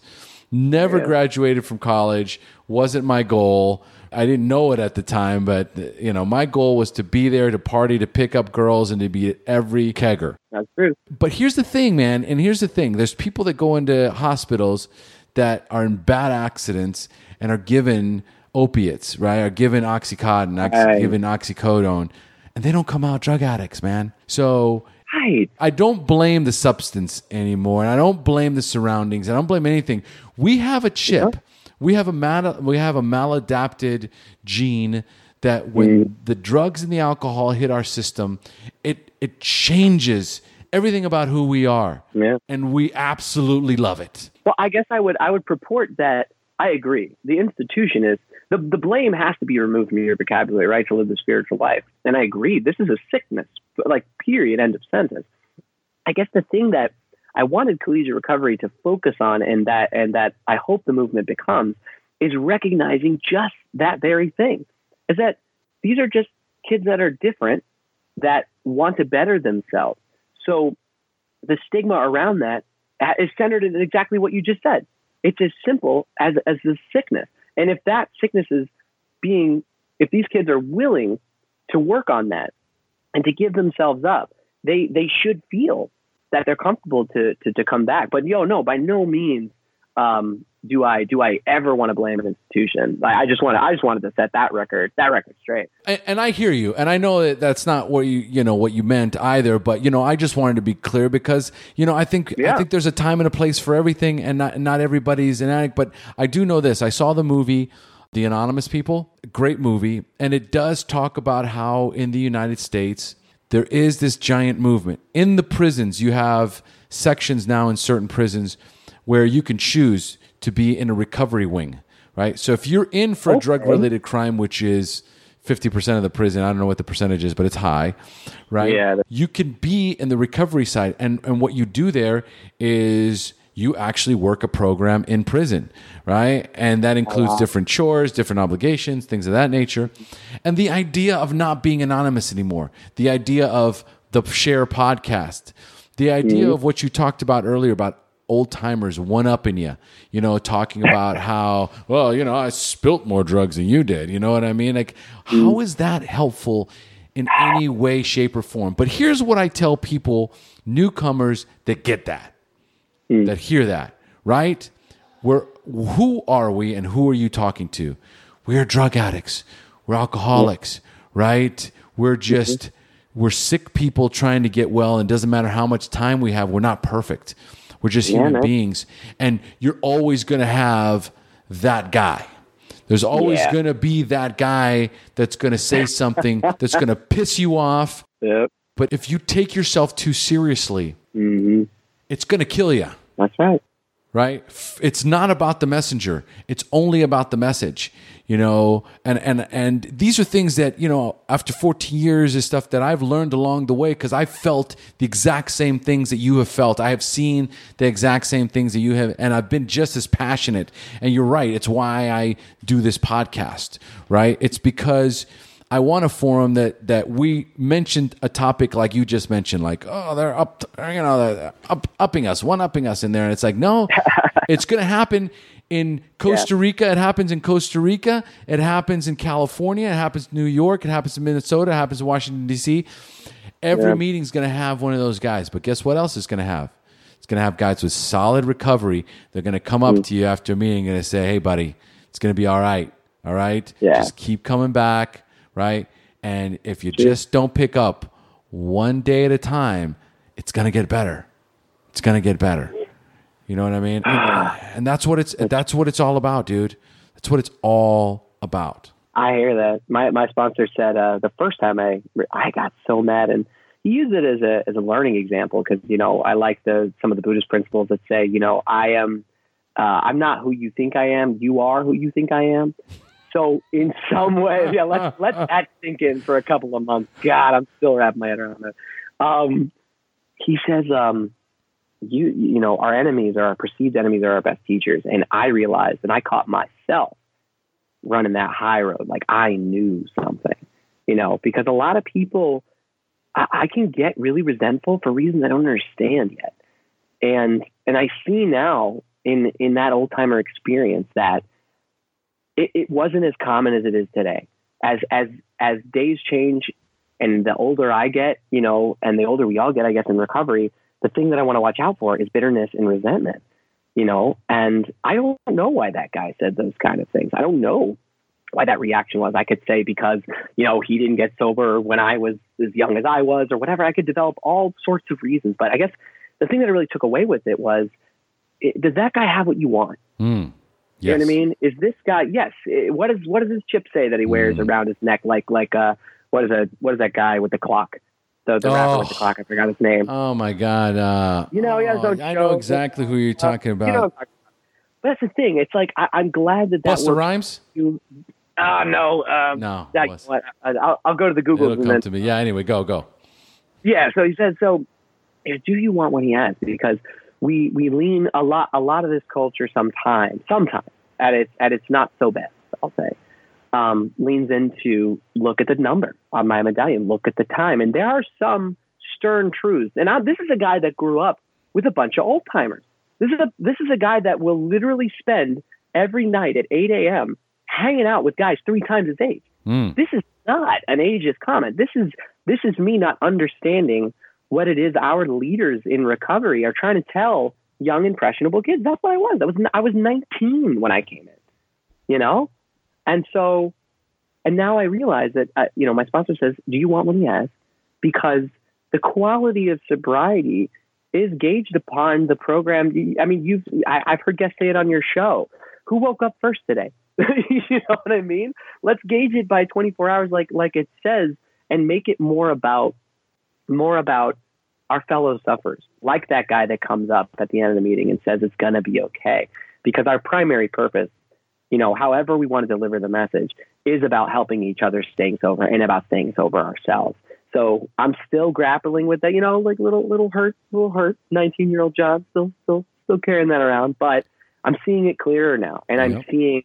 Never yeah. graduated from college. Wasn't my goal. I didn't know it at the time, but you know, my goal was to be there to party, to pick up girls, and to be at every kegger. That's true. But here's the thing, man, and here's the thing: there's people that go into hospitals that are in bad accidents and are given opiates, right? Are given oxycontin, oxy, given oxycodone, and they don't come out drug addicts, man. So right. I don't blame the substance anymore, and I don't blame the surroundings. I don't blame anything. We have a chip. Yeah. We have a mal- we have a maladapted gene that when mm. the drugs and the alcohol hit our system, it it changes everything about who we are. Yeah. And we absolutely love it. Well, I guess I would I would purport that I agree. The institution is the, the blame has to be removed from your vocabulary, right, to live the spiritual life. And I agree. This is a sickness, like period, end of sentence. I guess the thing that I wanted collegiate recovery to focus on and that and that I hope the movement becomes is recognizing just that very thing. Is that these are just kids that are different that want to better themselves so the stigma around that is centered in exactly what you just said. It's as simple as, as the sickness. And if that sickness is being if these kids are willing to work on that and to give themselves up, they they should feel that they're comfortable to to, to come back. But yo, no, by no means um, do I do I ever want to blame an institution? I, I just want to I just wanted to set that record that record straight. And, and, I hear you, and I know that that's not what you you know what you meant either. But you know, I just wanted to be clear because you know I think yeah. I think there's a time and a place for everything, and not not everybody's an addict. But I do know this. I saw the movie. The Anonymous People, great movie, and it does talk about how in the United States there is this giant movement. In the prisons, you have sections now in certain prisons where you can choose to be in a recovery wing, right? So if you're in for okay. a drug related crime, which is 50% of the prison, I don't know what the percentage is, but it's high, right? Yeah. You can be in the recovery side. And, and what you do there is you actually work a program in prison, right? And that includes uh-huh. different chores, different obligations, things of that nature. And the idea of not being anonymous anymore, the idea of the SHAIR podcast, the idea mm-hmm. of what you talked about earlier about old timers one upping you, you know, talking about how, well, you know, I spilt more drugs than you did. You know what I mean? Like, how is that helpful in any way, shape, or form? But here's what I tell people, newcomers that get that, mm. that hear that, right? We're, who are we and who are you talking to? We're drug addicts. We're alcoholics, right? We're just, mm-hmm. we're sick people trying to get well. And it doesn't matter how much time we have, we're not perfect we're just yeah, human man. beings. And you're always going to have that guy. There's always yeah. going to be that guy that's going to say something that's going to piss you off. Yep. But if you take yourself too seriously, mm-hmm. it's going to kill you. That's right. Right? It's not about the messenger. It's only about the message you know and and and these are things that you know after 14 years is stuff that i've learned along the way because i felt the exact same things that you have felt i have seen the exact same things that you have and i've been just as passionate and you're right it's why i do this podcast right it's because I want a forum that that we mentioned a topic like you just mentioned, like oh they're up, you know, they're up, upping us, one upping us in there, and it's like no, it's going to happen in Costa Rica, it happens in Costa Rica. It happens in California. It happens in New York. It happens in Minnesota. It happens in Washington, D.C. Every yeah. meeting's going to have one of those guys. But guess what else it's going to have? It's going to have guys with solid recovery. They're going to come up mm. to you after a meeting and say, hey, buddy, it's going to be all right. All right? Yeah. Just keep coming back, right? And if you just don't pick up one day at a time, it's going to get better. It's going to get better. You know what I mean? And, and, that's what it's that's what it's all about, dude. That's what it's all about. I hear that. My my sponsor said uh, the first time I I got so mad, and he used it as a as a learning example because you know I like the some of the Buddhist principles that say you know I am uh, I'm not who you think I am. You are who you think I am. So in some way, yeah, let's let that sink in for a couple of months. God, I'm still wrapping my head around it. Um, he says, um, you you know our enemies or our perceived enemies are our best teachers and i realized and i caught myself running that high road like i knew something you know because a lot of people I, I can get really resentful for reasons i don't understand yet and and i see now in in that old timer experience that it, it wasn't as common as it is today as as as days change and the older i get you know and the older we all get i guess in recovery the thing that I want to watch out for is bitterness and resentment, you know? And I don't know why that guy said those kind of things. I don't know why that reaction was. I could say because, you know, he didn't get sober when I was as young as I was or whatever. I could develop all sorts of reasons. But I guess the thing that I really took away with it was it, does that guy have what you want? Mm. Yes. You know what I mean? Is this guy? Yes. What does what does his chip say that he wears mm. around his neck? Like like uh, what is a what is that guy with the clock? the, the oh. rapper with the clock. I forgot his name. Oh my god! Uh, you know, he has oh, I know exactly who you're talking about. You know, but that's the thing. It's like I, am glad that that Busta Rhymes. You, uh, no, um, no. That, what, I'll, I'll, go to the Google. It'll come then, to me. Yeah. Anyway, go go. Yeah. So he said. So, do you want what he has? Because we we lean a lot a lot of this culture sometimes sometimes at its at its not so best. I'll say um, leans into look at the number on my medallion, look at the time. And there are some stern truths. And I, this is a guy that grew up with a bunch of old timers. This is a this is a guy that will literally spend every night at 8 a.m. hanging out with guys three times his age. This is not an ageist comment. This is this is me not understanding what it is our leaders in recovery are trying to tell young impressionable kids. That's what I was. I was I was 19 when I came in. You know, and so and now I realize that uh, you know my sponsor says, "Do you want one?" has?" Because the quality of sobriety is gauged upon the program. I mean, you've I, I've heard guests say it on your show. Who woke up first today? you know what I mean? Let's gauge it by 24 hours, like like it says, and make it more about more about our fellow sufferers, like that guy that comes up at the end of the meeting and says it's gonna be okay. Because our primary purpose, you know, however we want to deliver the message, is about helping each other staying sober and about staying sober ourselves. So I'm still grappling with that, you know, like little little hurt, little hurt, 19 year old John, still still still carrying that around, but I'm seeing it clearer now, and I'm Yep. seeing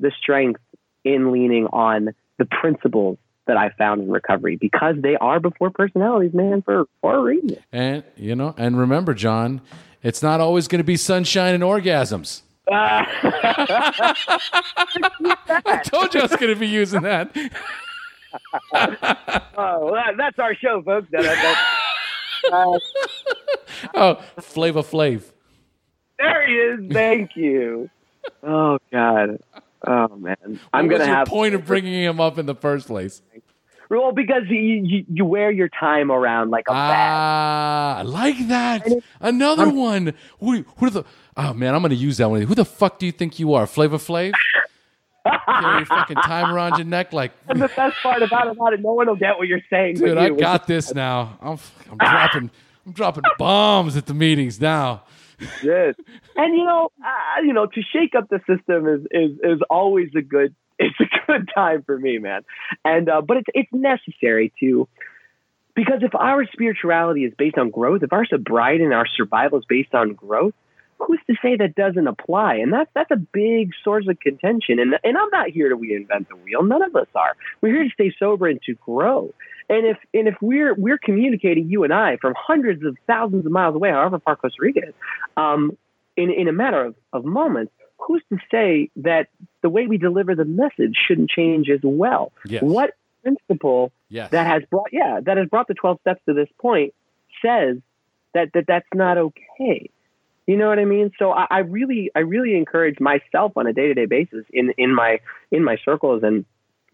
the strength in leaning on the principles that I found in recovery because they are before personalities, man, for for a reason. And you know, and remember, John, it's not always going to be sunshine and orgasms. I told you I was going to be using that. Oh, well, that's our show, folks. That- that- uh, Oh, Flavor Flav. there he is. Thank you. Oh God. Oh man. I'm What was gonna your have point of bringing him up in the first place. well because you, you you wear your time around like a bag. Ah, I like that. Another one. Who, who the? Oh man, I'm going to use that one. Who the fuck do you think you are, Flavor Flav? Carry your fucking time around your neck like, And the best part about it, about it, no one will get what you're saying. dude, I got this now. I'm, I'm dropping, I'm dropping bombs at the meetings now. Yes. And you know, uh, you know, to shake up the system is is is always a good it's a good time for me, man. And uh, but it's it's necessary to because if our spirituality is based on growth, if our sobriety and our survival is based on growth, who's to say that doesn't apply? And that's that's a big source of contention. And and I'm not here to reinvent the wheel. None of us are. We're here to stay sober and to grow. And if and if we're we're communicating you and I from hundreds of thousands of miles away, however far Costa Rica is, um, in in a matter of, of moments, who's to say that the way we deliver the message shouldn't change as well? Yes. What principle Yes. that has brought yeah that has brought the 12 steps to this point says that, that that's not okay you know what i mean so I, I really i really encourage myself on a day-to-day basis in in my in my circles and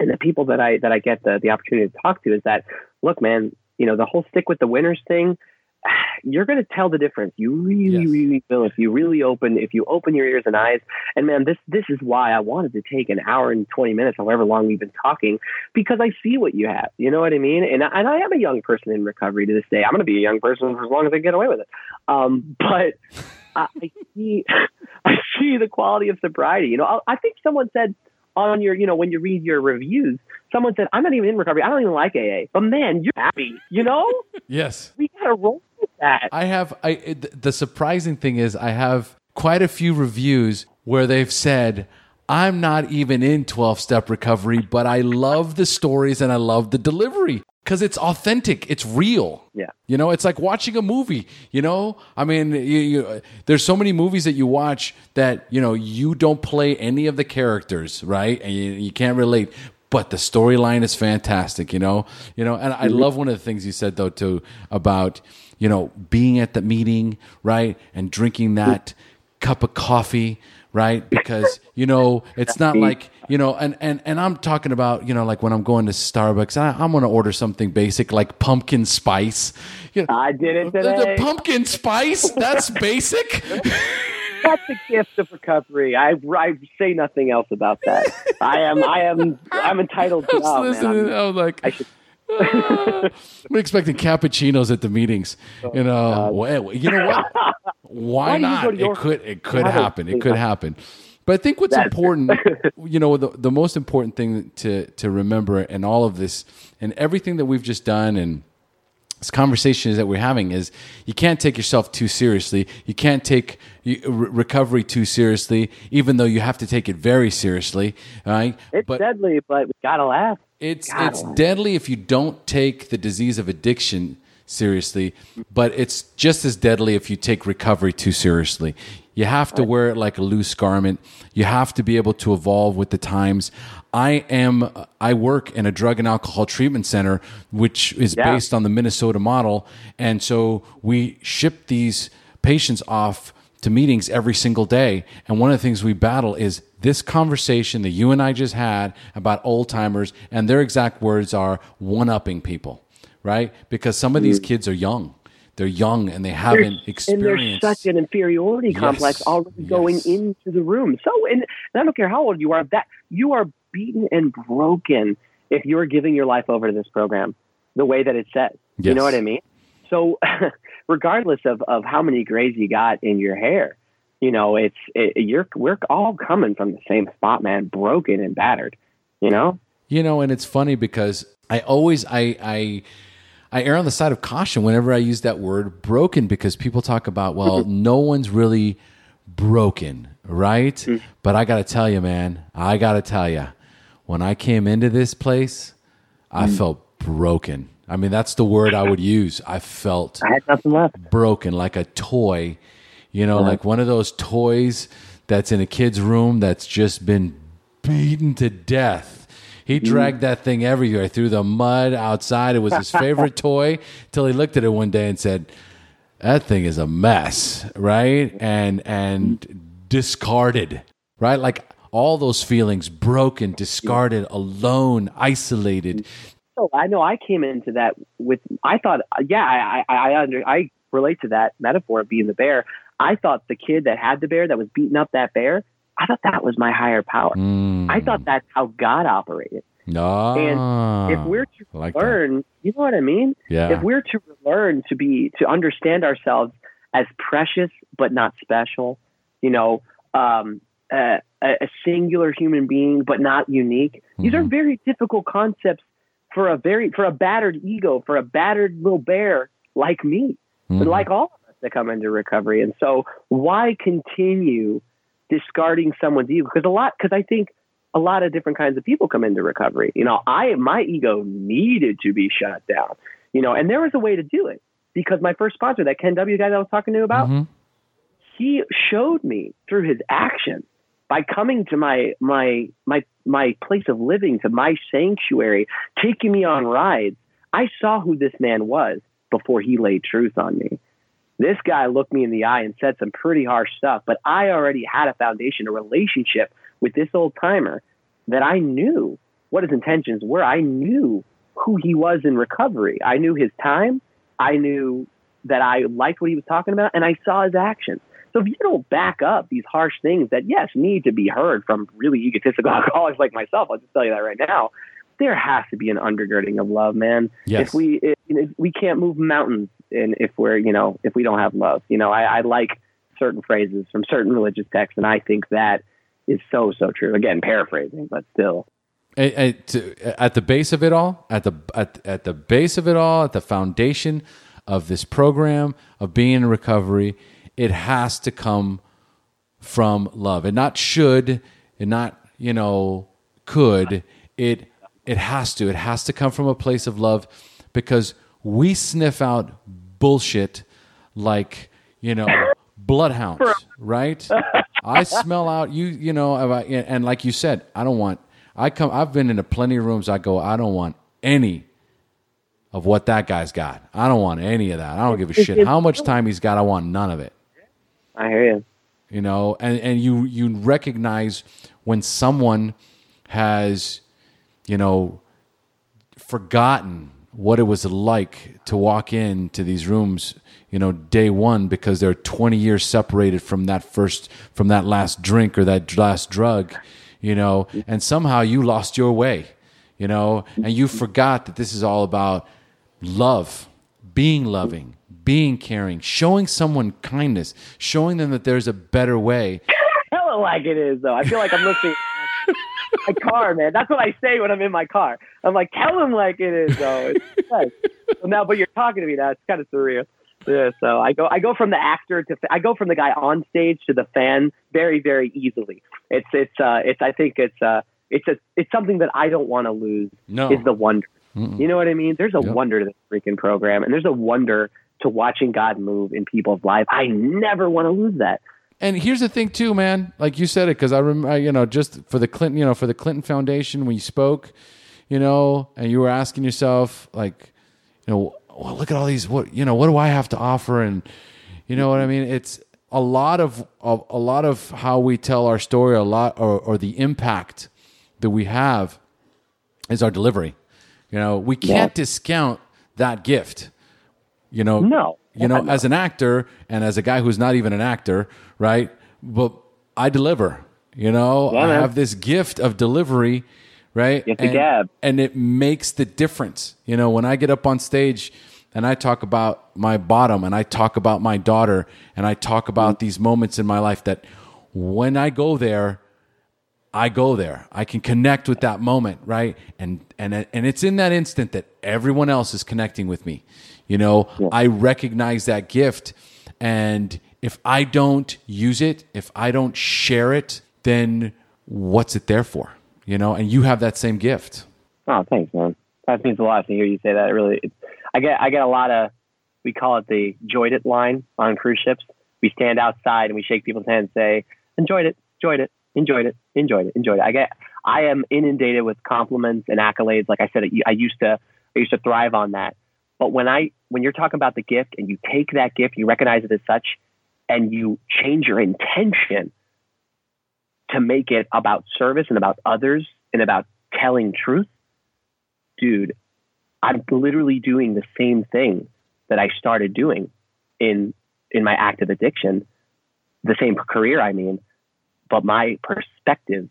and the people that i that i get the, the opportunity to talk to is that look man you know the whole stick with the winners thing you're going to tell the difference you really Yes. really will if you really open if you open your ears and eyes and man this this is why i wanted to take an hour and 20 minutes however long we've been talking because I see what you have. You know what I mean? And I, and I am a young person in recovery to this day. I'm going to be a young person for as long as I get away with it. Um, but I I see, I see the quality of sobriety. You know, I, I think someone said on your, you know, when you read your reviews, someone said, "I'm not even in recovery. I don't even like AA." But man, you're happy. You know, yes. we got to roll with that. I have. I it- the surprising thing is I have quite a few reviews where they've said. I'm not even in 12 step recovery, but I love the stories and I love the delivery because it's authentic. It's real. Yeah. You know, it's like watching a movie. You know, I mean, you, you, there's so many movies that you watch that, you know, you don't play any of the characters, right? And you, you can't relate. But the storyline is fantastic, you know. You know, and I mm-hmm. love one of the things you said though too about you know being at the meeting, right, and drinking that mm-hmm. cup of coffee, right? Because you know it's not like you know, and and and I'm talking about you know like when I'm going to Starbucks, I, I'm going to order something basic like pumpkin spice. You know, I did it the, today. the pumpkin spice that's basic. That's the gift of recovery. I, I say nothing else about that. I am I am I'm entitled to I was oh, man, I was like, I should- I'm expecting cappuccinos at the meetings. Oh, you know, well, you know what? Why, Why not? go to your- it could. It could happen. It could happen. But I think what's That's- important, you know, the, the most important thing to to remember in all of this and everything that we've just done and this conversation that we're having is you can't take yourself too seriously. You can't take re- recovery too seriously, even though you have to take it very seriously. Right? It's but deadly, but we gotta laugh. it's God. it's deadly if you don't take the disease of addiction seriously, but it's just as deadly if you take recovery too seriously. You have to wear it like a loose garment. You have to be able to evolve with the times. I am I work in a drug and alcohol treatment center, which is Yeah. based on the Minnesota model, and so we ship these patients off to meetings every single day. And one of the things we battle is this conversation that you and I just had about old timers, and their exact words are one upping people, right? Because some of these mm. kids are young. They're young and they haven't experienced. and there's such an inferiority complex Yes. already going Yes. into the room. So, and, and I don't care how old you are, that you are beaten and broken if you're giving your life over to this program the way that it says. You know what I mean? So, regardless of, of how many grays you got in your hair, you know, it's it, you're we're all coming from the same spot, man, broken and battered. You know, You know, and it's funny because I always I I I err on the side of caution whenever I use that word broken because people talk about well, no one's really broken, right? Mm. But I got to tell you, man, I got to tell you, when I came into this place, I mm. felt broken. I mean, that's the word I would use. I felt I had nothing left. broken like a toy you know like one of those toys that's in a kid's room that's just been beaten to death. He mm. dragged that thing everywhere. Through the mud outside. It was his favorite toy till he looked at it one day and said that thing is a mess right? And and mm. discarded right? Like all those feelings broken discarded alone isolated So I know I came into that with I thought yeah I I I, under, I relate to that metaphor of being the bear. I thought the kid that had the bear that was beating up that bear. I thought that was my higher power. Mm. I thought that's how God operated. Ah, if we're to like that. learn, you know what I mean? yeah If we're to learn to be to understand ourselves as precious but not special, you know, um, a, a singular human being but not unique. These are Mhm. very difficult concepts for a very for a battered ego, for a battered little bear like me, but Mhm. like all of us that come into recovery. And so, why continue discarding someone's ego? Because a lot, because I think a lot of different kinds of people come into recovery. You know, I my ego needed to be shut down. You know, and there was a way to do it because my first sponsor, that Ken W guy that I was talking to about, Mhm. he showed me through his actions by coming to my my my my place of living to my sanctuary taking me on rides i saw who this man was before he laid truth on me. This guy looked me in the eye and said some pretty harsh stuff but i already had a foundation a relationship with this old timer that i knew what his intentions were. I knew who he was in recovery. I knew his time. I knew that i liked what he was talking about and i saw his actions so if you don't back up these harsh things that yes need to be heard from really egotistical alcoholics like myself, I'll just tell you that right now. There has to be an undergirding of love, man. Yes. If we if, if we can't move mountains, and if we're you know if we don't have love, you know I, I like certain phrases from certain religious texts, and I think that is so so true. Again, paraphrasing, but still. at, at, at the base of it all, at the at, at the base of it all, at the foundation of this program of being in recovery, it has to come from love, and not should, and not you know could. It it has to. It has to come from a place of love, because we sniff out bullshit like you know bloodhounds, right? I smell out you. You know, and like you said, I don't want. I come. I've been into plenty of rooms. I go. I don't want any of what that guy's got. I don't want any of that. I don't give a shit how much time he's got. I want none of it. I hear you. You know, and and you you recognize when someone has, you know, forgotten what it was like to walk into these rooms you know day one because they're 20 years separated from that first from that last drink or that last drug you know and somehow you lost your way you know and you forgot that this is all about love being loving being caring showing someone kindness showing them that there's a better way Hella like it is though. I feel like I'm listening. my car, man. That's what I say when I'm in my car. I'm like, tell him like it is though. It's nice. so now, but you're talking to me now. It's kind of surreal. Yeah. So I go, I go from the actor to, I go from the guy on stage to the fan very, very easily. It's, it's, uh, it's. I think it's, uh, it's a, it's something that I don't want to lose. no Is the wonder. You know what I mean? There's a Yep. wonder to this freaking program, and there's a wonder to watching God move in people's lives. I never want to lose that. and here's the thing too, man. Like you said it, because I remember, you know, just for the Clinton, you know, for the Clinton Foundation when you spoke, you know, and you were asking yourself, like, you know, well, look at all these. What you know, what do I have to offer? And you know what I mean? It's a lot of, of a lot of how we tell our story, a lot, or, or the impact that we have is our delivery. You know, we can't yeah. discount that gift. You know, no. You know, as an actor and as a guy who's not even an actor, right? But I deliver. You know, yeah, I have this gift of delivery, right? It's and, a gab. and it makes the difference. You know, when I get up on stage and I talk about my bottom and I talk about my daughter and I talk about mm-hmm. these moments in my life that when I go there, I go there. I can connect with that moment, right? And and and it's in that instant that everyone else is connecting with me. You know, yeah. I recognize that gift and if I don't use it, if I don't share it, then what's it there for? You know, and you have that same gift. Oh, thanks, man. That means a lot to hear you say that. It really, I get, I get a lot of, we call it the enjoyed it line on cruise ships. We stand outside and we shake people's hands and say, enjoyed it, enjoyed it, enjoyed it, enjoyed it, enjoyed it. I get, I am inundated with compliments and accolades. Like I said, I used to, I used to thrive on that. But when I, when you're talking about the gift and you take that gift, you recognize it as such, and you change your intention to make it about service and about others and about telling truth, dude, I'm literally doing the same thing that I started doing in in my active addiction, the same career I mean, but my perspective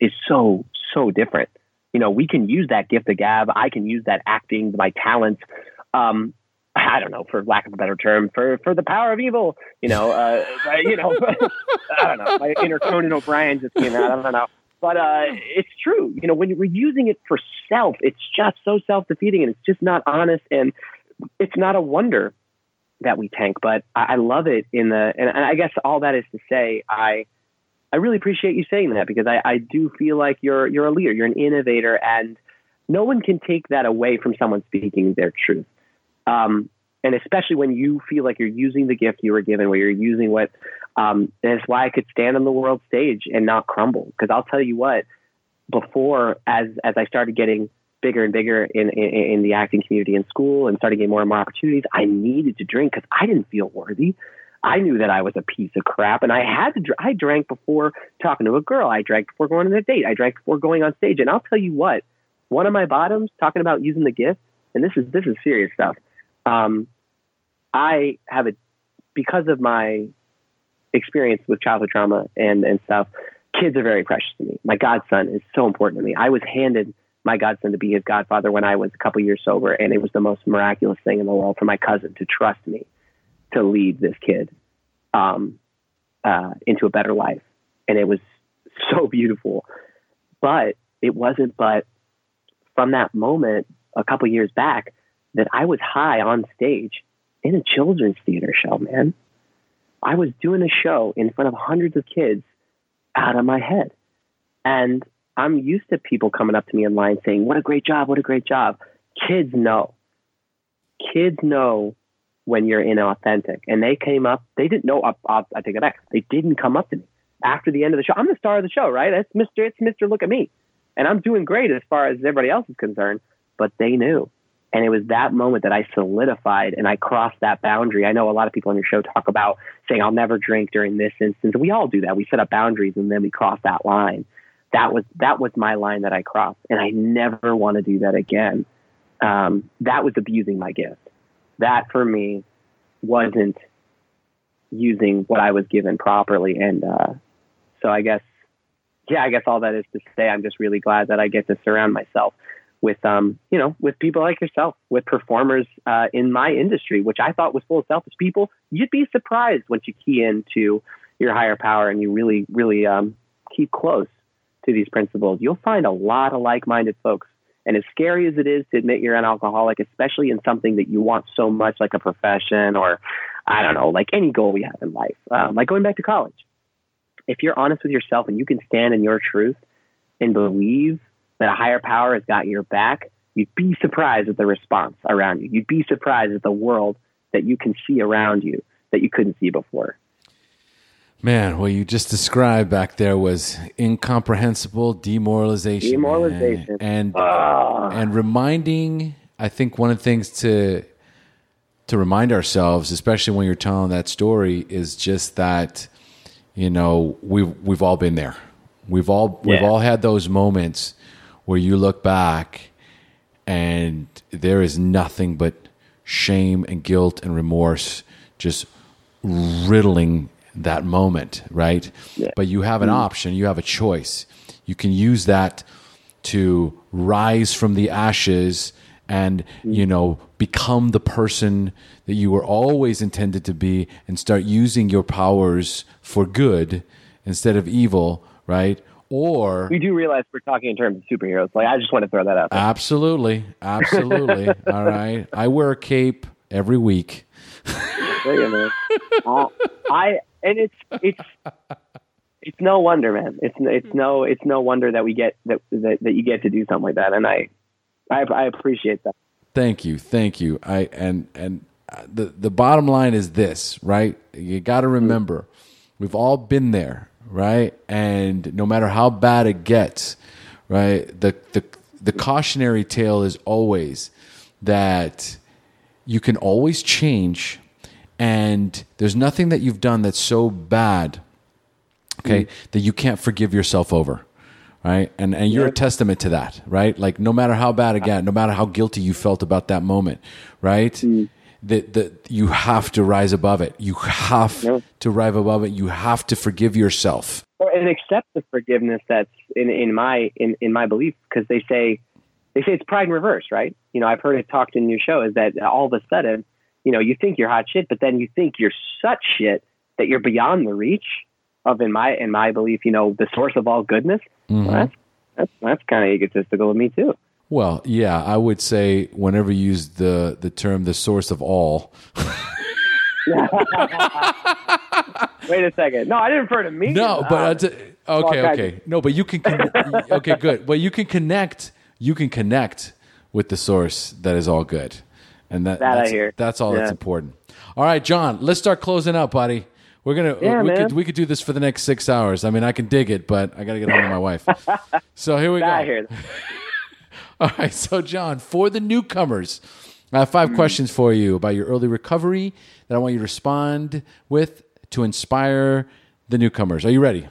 is so so different. You know, we can use that gift of gab. I can use that acting, my talents, um, I don't know, for lack of a better term, for for the power of evil. You know, uh, you know, I don't know. My inner Conan O'Brien just came out. I don't know, but uh, it's true. You know, when we're using it for self, it's just so self defeating, and it's just not honest, and it's not a wonder that we tank. But I, I love it in the, and, and I guess all that is to say, I. I really appreciate you saying that because I, I do feel like you're you're a leader, you're an innovator, and no one can take that away from someone speaking their truth. Um, and especially when you feel like you're using the gift you were given, where you're using what, um, and it's why I could stand on the world stage and not crumble. Because I'll tell you what, before as as I started getting bigger and bigger in, in, in the acting community in school and started getting more and more opportunities, I needed to drink because I didn't feel worthy. I knew that I was a piece of crap, and I had to. Dr- I drank before talking to a girl. I drank before going on a date. I drank before going on stage. And I'll tell you what, one of my bottoms talking about using the gift, and this is this is serious stuff um, I have a because of my experience with childhood trauma and and stuff. Kids are very precious to me. My godson is so important to me. I was handed my godson to be his godfather when I was a couple years sober, and it was the most miraculous thing in the world for my cousin to trust me to lead this kid um, uh, into a better life, and it was so beautiful. But it wasn't. But from that moment, a couple years back, that I was high on stage in a children's theater show, man. I was doing a show in front of hundreds of kids out of my head. And I'm used to people coming up to me in line saying, What a great job, what a great job. Kids know. Kids know when you're inauthentic. And they came up, they didn't know, I'll, I'll, I take it back. They didn't come up to me after the end of the show. I'm the star of the show, right? It's Mr. It's Mr. Look at me. And I'm doing great as far as everybody else is concerned, but they knew. And it was that moment that I solidified and I crossed that boundary. I know a lot of people on your show talk about saying, I'll never drink during this instance. We all do that. We set up boundaries and then we cross that line. That was, that was my line that I crossed. And I never want to do that again. Um, that was abusing my gift. That for me wasn't using what I was given properly. And uh, so I guess, yeah, I guess all that is to say, I'm just really glad that I get to surround myself with um, you know, with people like yourself, with performers uh, in my industry, which I thought was full of selfish people. You'd be surprised once you key into your higher power and you really, really um, keep close to these principles. You'll find a lot of like-minded folks. And as scary as it is to admit you're an alcoholic, especially in something that you want so much, like a profession or I don't know, like any goal we have in life, um, like going back to college. If you're honest with yourself and you can stand in your truth and believe that a higher power has got your back, you'd be surprised at the response around you. You'd be surprised at the world that you can see around you that you couldn't see before. Man, what you just described back there was incomprehensible demoralization. Demoralization. And Ah. and reminding I think one of the things to to remind ourselves, especially when you're telling that story, is just that, you know, we've we've all been there. We've all we've all had those moments where you look back and there is nothing but shame and guilt and remorse just riddling that moment, right? But you have an option, you have a choice. You can use that to rise from the ashes and, you know, become the person that you were always intended to be and start using your powers for good instead of evil, right? Or We do realize we're talking in terms of superheroes. Like I just want to throw that out. there. Absolutely, absolutely. All right, I wear a cape every week. There you go, man. Uh, I and it's it's it's no wonder, man. It's it's no it's no wonder that we get that that, that you get to do something like that, and I I, I appreciate that. Thank you, thank you. I and and uh, the the bottom line is this, right? You got to remember, we've all been there, right? And no matter how bad it gets, right? The the the cautionary tale is always that you can always change, and there's nothing that you've done that's so bad okay mm. that you can't forgive yourself over right? And and you're a testament to that right? Like no matter how bad again no matter how guilty you felt about that moment right? Mm. That that you have to rise above it. You have to rise above it. You have to forgive yourself. And accept the forgiveness that's in in my in in my belief because they say they say it's pride in reverse, right? You know, I've heard it talked in your show is that all of a sudden, you know, you think you're hot shit, but then you think you're such shit that you're beyond the reach of in my in my belief, you know, the source of all goodness. Well, that's that's that's kind of egotistical of me too. well yeah i would say whenever you use the the term the source of all Wait a second. No, I didn't refer to me. No, but Uh, okay, well, okay. No, but you can. Con- okay, good. But you can connect. You can connect with the source that is all good, and that, That I that's, hear. that's all that's important. All right, John. Let's start closing up, buddy. We're gonna. Yeah, we man. could we could do this for the next six hours. I mean, I can dig it, but I got to get home to my wife. So here we go. I hear. All right, so John, for the newcomers, I have Hmm. 5 questions for you about your early recovery that I want you to respond with to inspire the newcomers. Are you ready?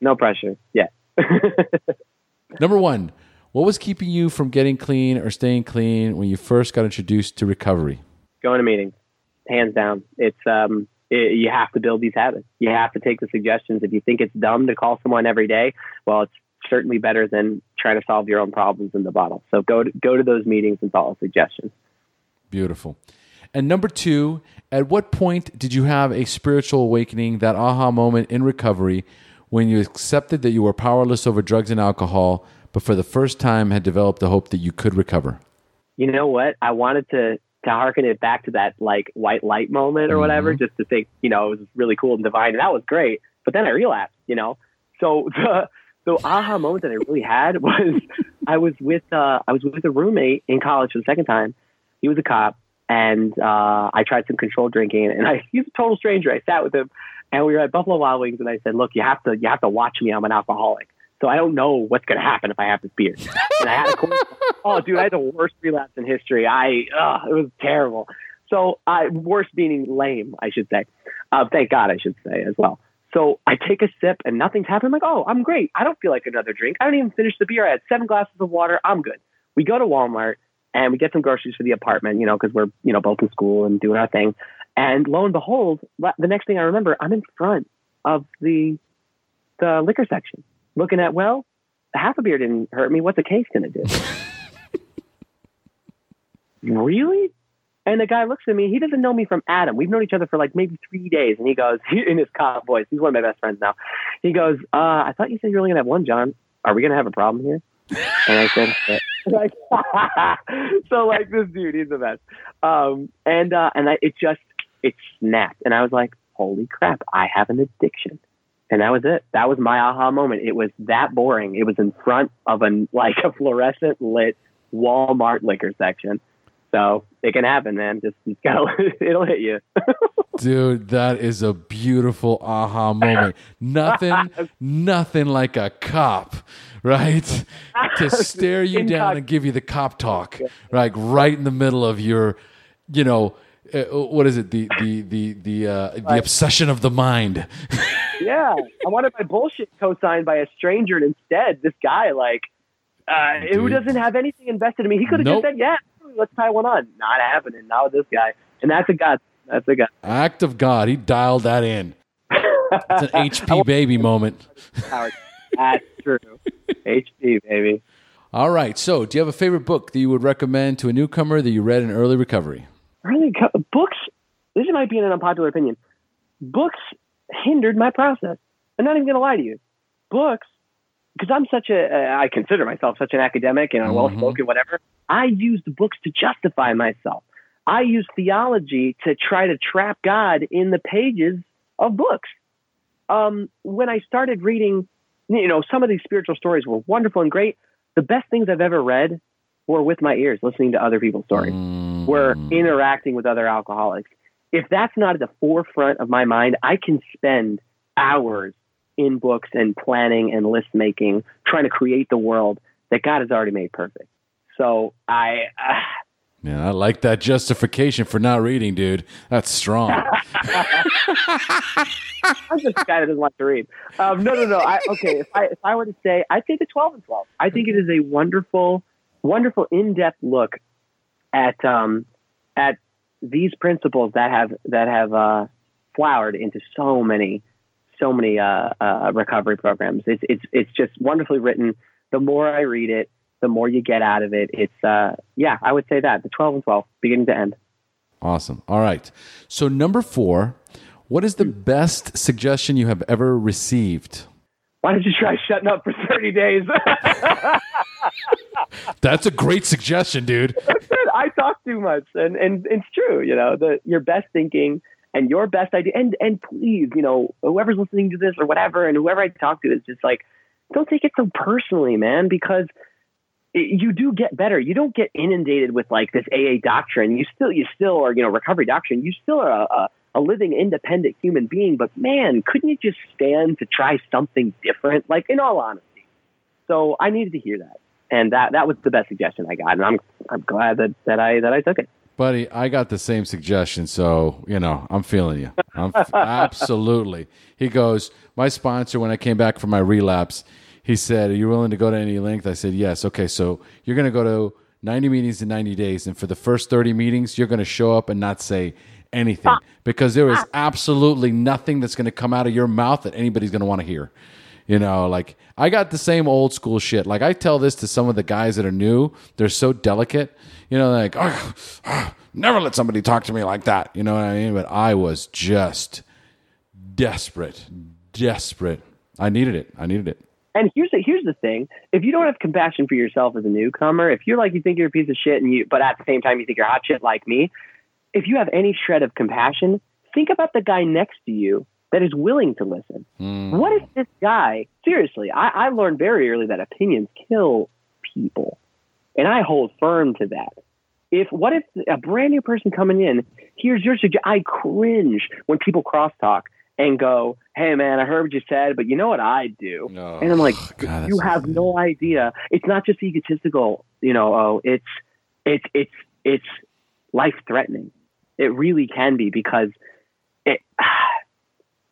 No pressure. Yeah. Number one, what was keeping you from getting clean or staying clean when you first got introduced to recovery? going to meetings, hands down. It's um, it, you have to build these habits. You have to take the suggestions. If you think it's dumb to call someone every day, well, it's certainly better than trying to solve your own problems in the bottle. So go to, go to those meetings and follow suggestions. Beautiful. And number two, at what point did you have a spiritual awakening, that aha moment in recovery, when you accepted that you were powerless over drugs and alcohol, but for the first time had developed the hope that you could recover? You know what? I wanted to to harken it back to that like white light moment or whatever, just to think, you know, it was really cool and divine, and that was great. But then I relapsed, you know. So the the aha moment that I really had was I was with uh, I was with a roommate in college for the second time. He was a cop, and uh, I tried some controlled drinking, and I he's a total stranger. I sat with him, and we were at Buffalo Wild Wings, and I said, "Look, you have to you have to watch me. I'm an alcoholic." So I don't know what's going to happen if I have this beer. And I had a oh, dude, I had the worst relapse in history. I, uh, it was terrible. So, I, worst meaning lame, I should say. Uh, thank God, I should say as well. So I take a sip and nothing's happened. I'm like, oh, I'm great. I don't feel like another drink. I don't even finish the beer. I had seven glasses of water. I'm good. We go to Walmart and we get some groceries for the apartment, you know, because we're, you know, both in school and doing our thing. And lo and behold, the next thing I remember, I'm in front of the the liquor section, looking at, well, half a beer didn't hurt me. What's a case going to do? really? And the guy looks at me. He doesn't know me from Adam. We've known each other for like maybe three days. And he goes, in his cop voice, he's one of my best friends now. He goes, uh, I thought you said you were only going to have one, John. Are we going to have a problem here? And I said, like, so like this dude, he's the best. Um, and, uh, and I, it just, it snapped. And I was like, holy crap, I have an addiction. And that was it. That was my aha moment. It was that boring. It was in front of a, like a fluorescent lit Walmart liquor section. So it can happen, man. Just, just gotta, it'll hit you. Dude, that is a beautiful aha moment. Nothing, nothing like a cop, right? to stare you down and give you the cop talk, like right in the middle of your, you know, uh, what is it? The the the the uh, the obsession of the mind. yeah, I wanted my bullshit co-signed by a stranger, and instead, this guy, like, uh, who doesn't have anything invested in me, he could have Nope. just said, "Yeah, let's tie one on." Not happening. Not with this guy, and that's a god. That's a god. Act of God. He dialed that in. It's an HP baby moment. That's true. HP baby. All right. So, do you have a favorite book that you would recommend to a newcomer that you read in early recovery? Really, co- books. This might be an unpopular opinion. Books hindered my process. I'm not even going to lie to you. Books, because I'm such a, uh, I consider myself such an academic and a well spoken, whatever. I used books to justify myself. I use theology to try to trap God in the pages of books. Um, when I started reading, you know, some of these spiritual stories were wonderful and great. The best things I've ever read were with my ears, listening to other people's stories, were interacting with other alcoholics. If that's not at the forefront of my mind, I can spend hours in books and planning and list making, trying to create the world that God has already made perfect. So I, uh, Yeah, I like that justification for not reading, dude. That's strong. I'm just a guy that doesn't like to read. Um, no, no, no. I, okay, if I if I were to say, I'd say the 12 and 12. I think it is a wonderful, wonderful in-depth look at um, at these principles that have that have uh, flowered into so many so many uh, uh, recovery programs. It's it's it's just wonderfully written. The more I read it, the more you get out of it. It's uh, yeah, I would say that the 12 and 12, beginning to end. Awesome. All right. So, number four, what is the best suggestion you have ever received? Why don't you try shutting up for 30 days? That's a great suggestion, dude. I talk too much, and and it's true. You know, the your best thinking and your best idea, and and please, you know, whoever's listening to this or whatever, and whoever I talk to is just like, don't take it so personally, man, because it, you do get better. You don't get inundated with like this AA doctrine. You still you still are you know recovery doctrine. You still are a, a a living independent human being. But man, couldn't you just stand to try something different? Like in all honesty. So I needed to hear that and that that was the best suggestion I got, and I'm I'm glad that, that I that I took it. Buddy, I got the same suggestion, so you know I'm feeling you. I'm absolutely. He goes, my sponsor when I came back from my relapse, he said, "Are you willing to go to any length?" I said, "Yes." Okay, so you're going to go to 90 meetings in 90 days, and for the first 30 meetings, you're going to show up and not say anything ah. because there is ah. absolutely nothing that's going to come out of your mouth that anybody's going to want to hear. You know, like I got the same old school shit. Like I tell this to some of the guys that are new, they're so delicate. You know, like, oh, never let somebody talk to me like that. You know what I mean? But I was just desperate, desperate. I needed it. I needed it. And here's the here's the thing: if you don't have compassion for yourself as a newcomer, if you're like you think you're a piece of shit, and you but at the same time you think you're hot shit like me, if you have any shred of compassion, think about the guy next to you that is willing to listen. Hmm. What if this guy, seriously, I, I learned very early that opinions kill people. And I hold firm to that. If what if a brand new person coming in here's your suggestion? I cringe when people crosstalk and go, "Hey, man, I heard what you said, but you know what I do?" Oh, and I'm like, God, "You have no idea. It's not just egotistical, you know. Oh, it's it's it's it's life threatening. It really can be because it."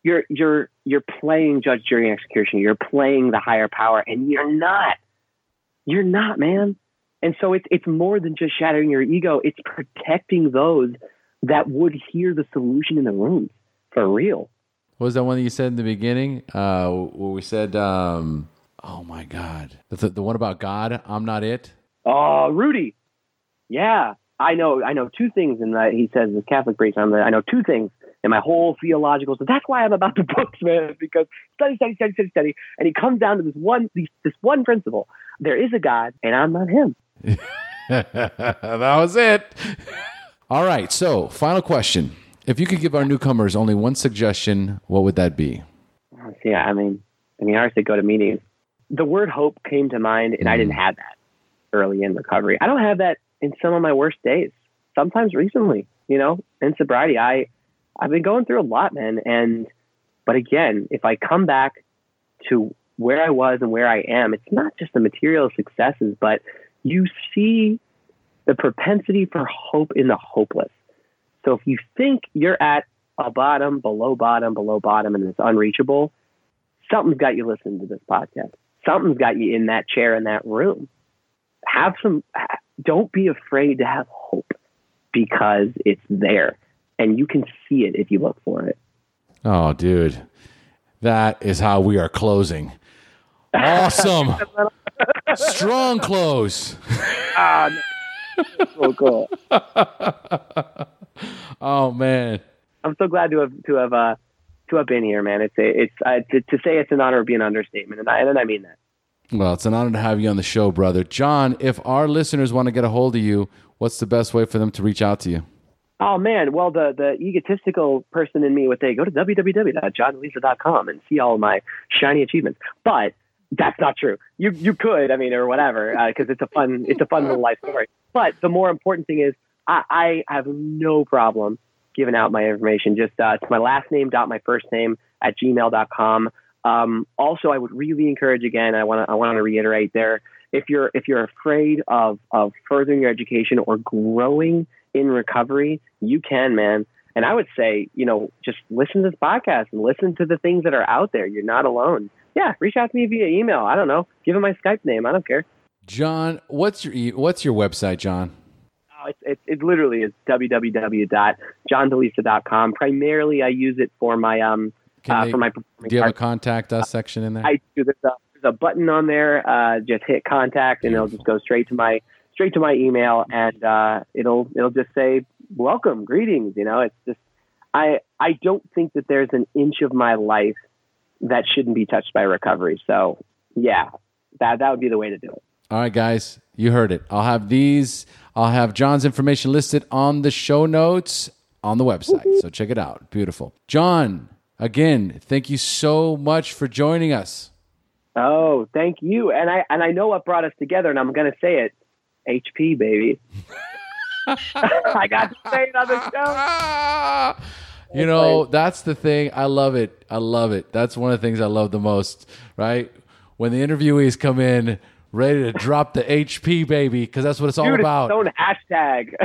you're you're you're playing judge jury and execution. You're playing the higher power and you're not you're not man. And so it's it's more than just shattering your ego. It's protecting those that would hear the solution in the room for real. What was that one that you said in the beginning? Uh, where we said, um, "Oh my God, the, the one about God. I'm not it." oh rudy. Yeah. I know i know two things and he says the catholic priest I'm the, i know two things in my whole theological so that's why i'm about the books man because study study study study study and he comes down to this one this one principle there is a god and i'm not him that was it. All right. So, final question: If you could give our newcomers only one suggestion, what would that be? Yeah, I mean, I mean, I to go to meetings. The word hope came to mind, and I didn't mm. have that early in recovery. I don't have that in some of my worst days. sometimes recently, you know, in sobriety. I I've been going through a lot, man. And but again, if I come back to where I was and where I am, it's not just the material successes, but you see the propensity for hope in the hopeless. So if you think you're at a bottom, below bottom, below bottom, and it's unreachable, something's got you listening to this podcast. Something's got you in that chair in that room. Have some, don't be afraid to have hope because it's there and you can see it if you look for it. Oh, dude. That is how we are closing. Awesome. Strong close. Ah, so cool. oh man. I'm so glad to have to have uh, to have been here, man. It's a, it's uh, to, to say it's an honor would be an understatement, and I and I mean that. Well, it's an honor to have you on the show, brother. John, if our listeners want to get a hold of you, what's the best way for them to reach out to you? Oh man, well the the egotistical person in me would say go to www.johndelisa.com and see all my shiny achievements. But that's not true. You you could, I mean, or whatever, because uh, it's a fun it's a fun little life story. But the more important thing is I, I have no problem giving out my information. Just uh, it's my last name dot my first name at gmail.com. Um, also, I would really encourage again. I want to I want to reiterate there. If you're if you're afraid of of furthering your education or growing in recovery, you can, man. And I would say, you know, just listen to this podcast and listen to the things that are out there. You're not alone. Yeah, reach out to me via email. I don't know. Give him my Skype name. I don't care. John, what's your e- what's your website, John? Oh, it, it, it literally is www.johndelisa.com. Primarily, I use it for my um uh, they, for my. performing. Do you have a contact us section in there? I do. There's a, there's a button on there. Uh, just hit contact, and it'll just go straight to my straight to my email, and uh, it'll it'll just say welcome, greetings. You know, it's just I I don't think that there's an inch of my life that shouldn't be touched by recovery. So yeah, that that would be the way to do it. All right, guys, you heard it. I'll have these. I'll have John's information listed on the show notes on the website. So check it out. Beautiful. John, again, thank you so much for joining us. Oh, thank you. And I and I know what brought us together, and I'm going to say it. HP, baby. I got to say it on the show. You know, that's the thing. I love it. I love it. That's one of the things I love the most, right? When the interviewees come in ready to drop the HP baby, because that's what it's all Dude, about. It's own hashtag.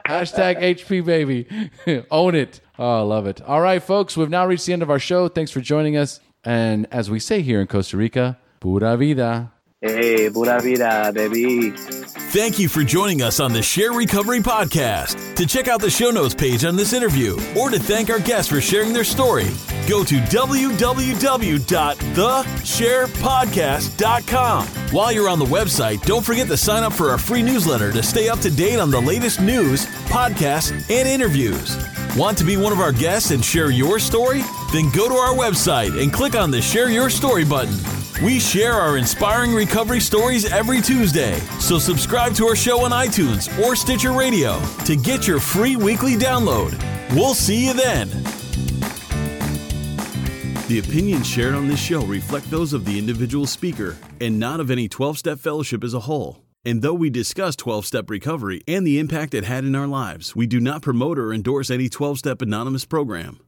hashtag HP baby. Own it. Oh, I love it. All right, folks, we've now reached the end of our show. Thanks for joining us. And as we say here in Costa Rica, pura vida. Hey, pura vida, baby. Thank you for joining us on the SHAIR Recovery Podcast. To check out the show notes page on this interview or to thank our guests for sharing their story, go to www.theshairpodcast.com. While you're on the website, don't forget to sign up for our free newsletter to stay up to date on the latest news, podcasts, and interviews. Want to be one of our guests and share your story? Then go to our website and click on the Share Your Story button. We share our inspiring recovery stories every Tuesday, so subscribe to our show on iTunes or Stitcher Radio to get your free weekly download. We'll see you then. The opinions shared on this show reflect those of the individual speaker and not of any 12 step fellowship as a whole. And though we discuss 12 step recovery and the impact it had in our lives, we do not promote or endorse any 12 step anonymous program.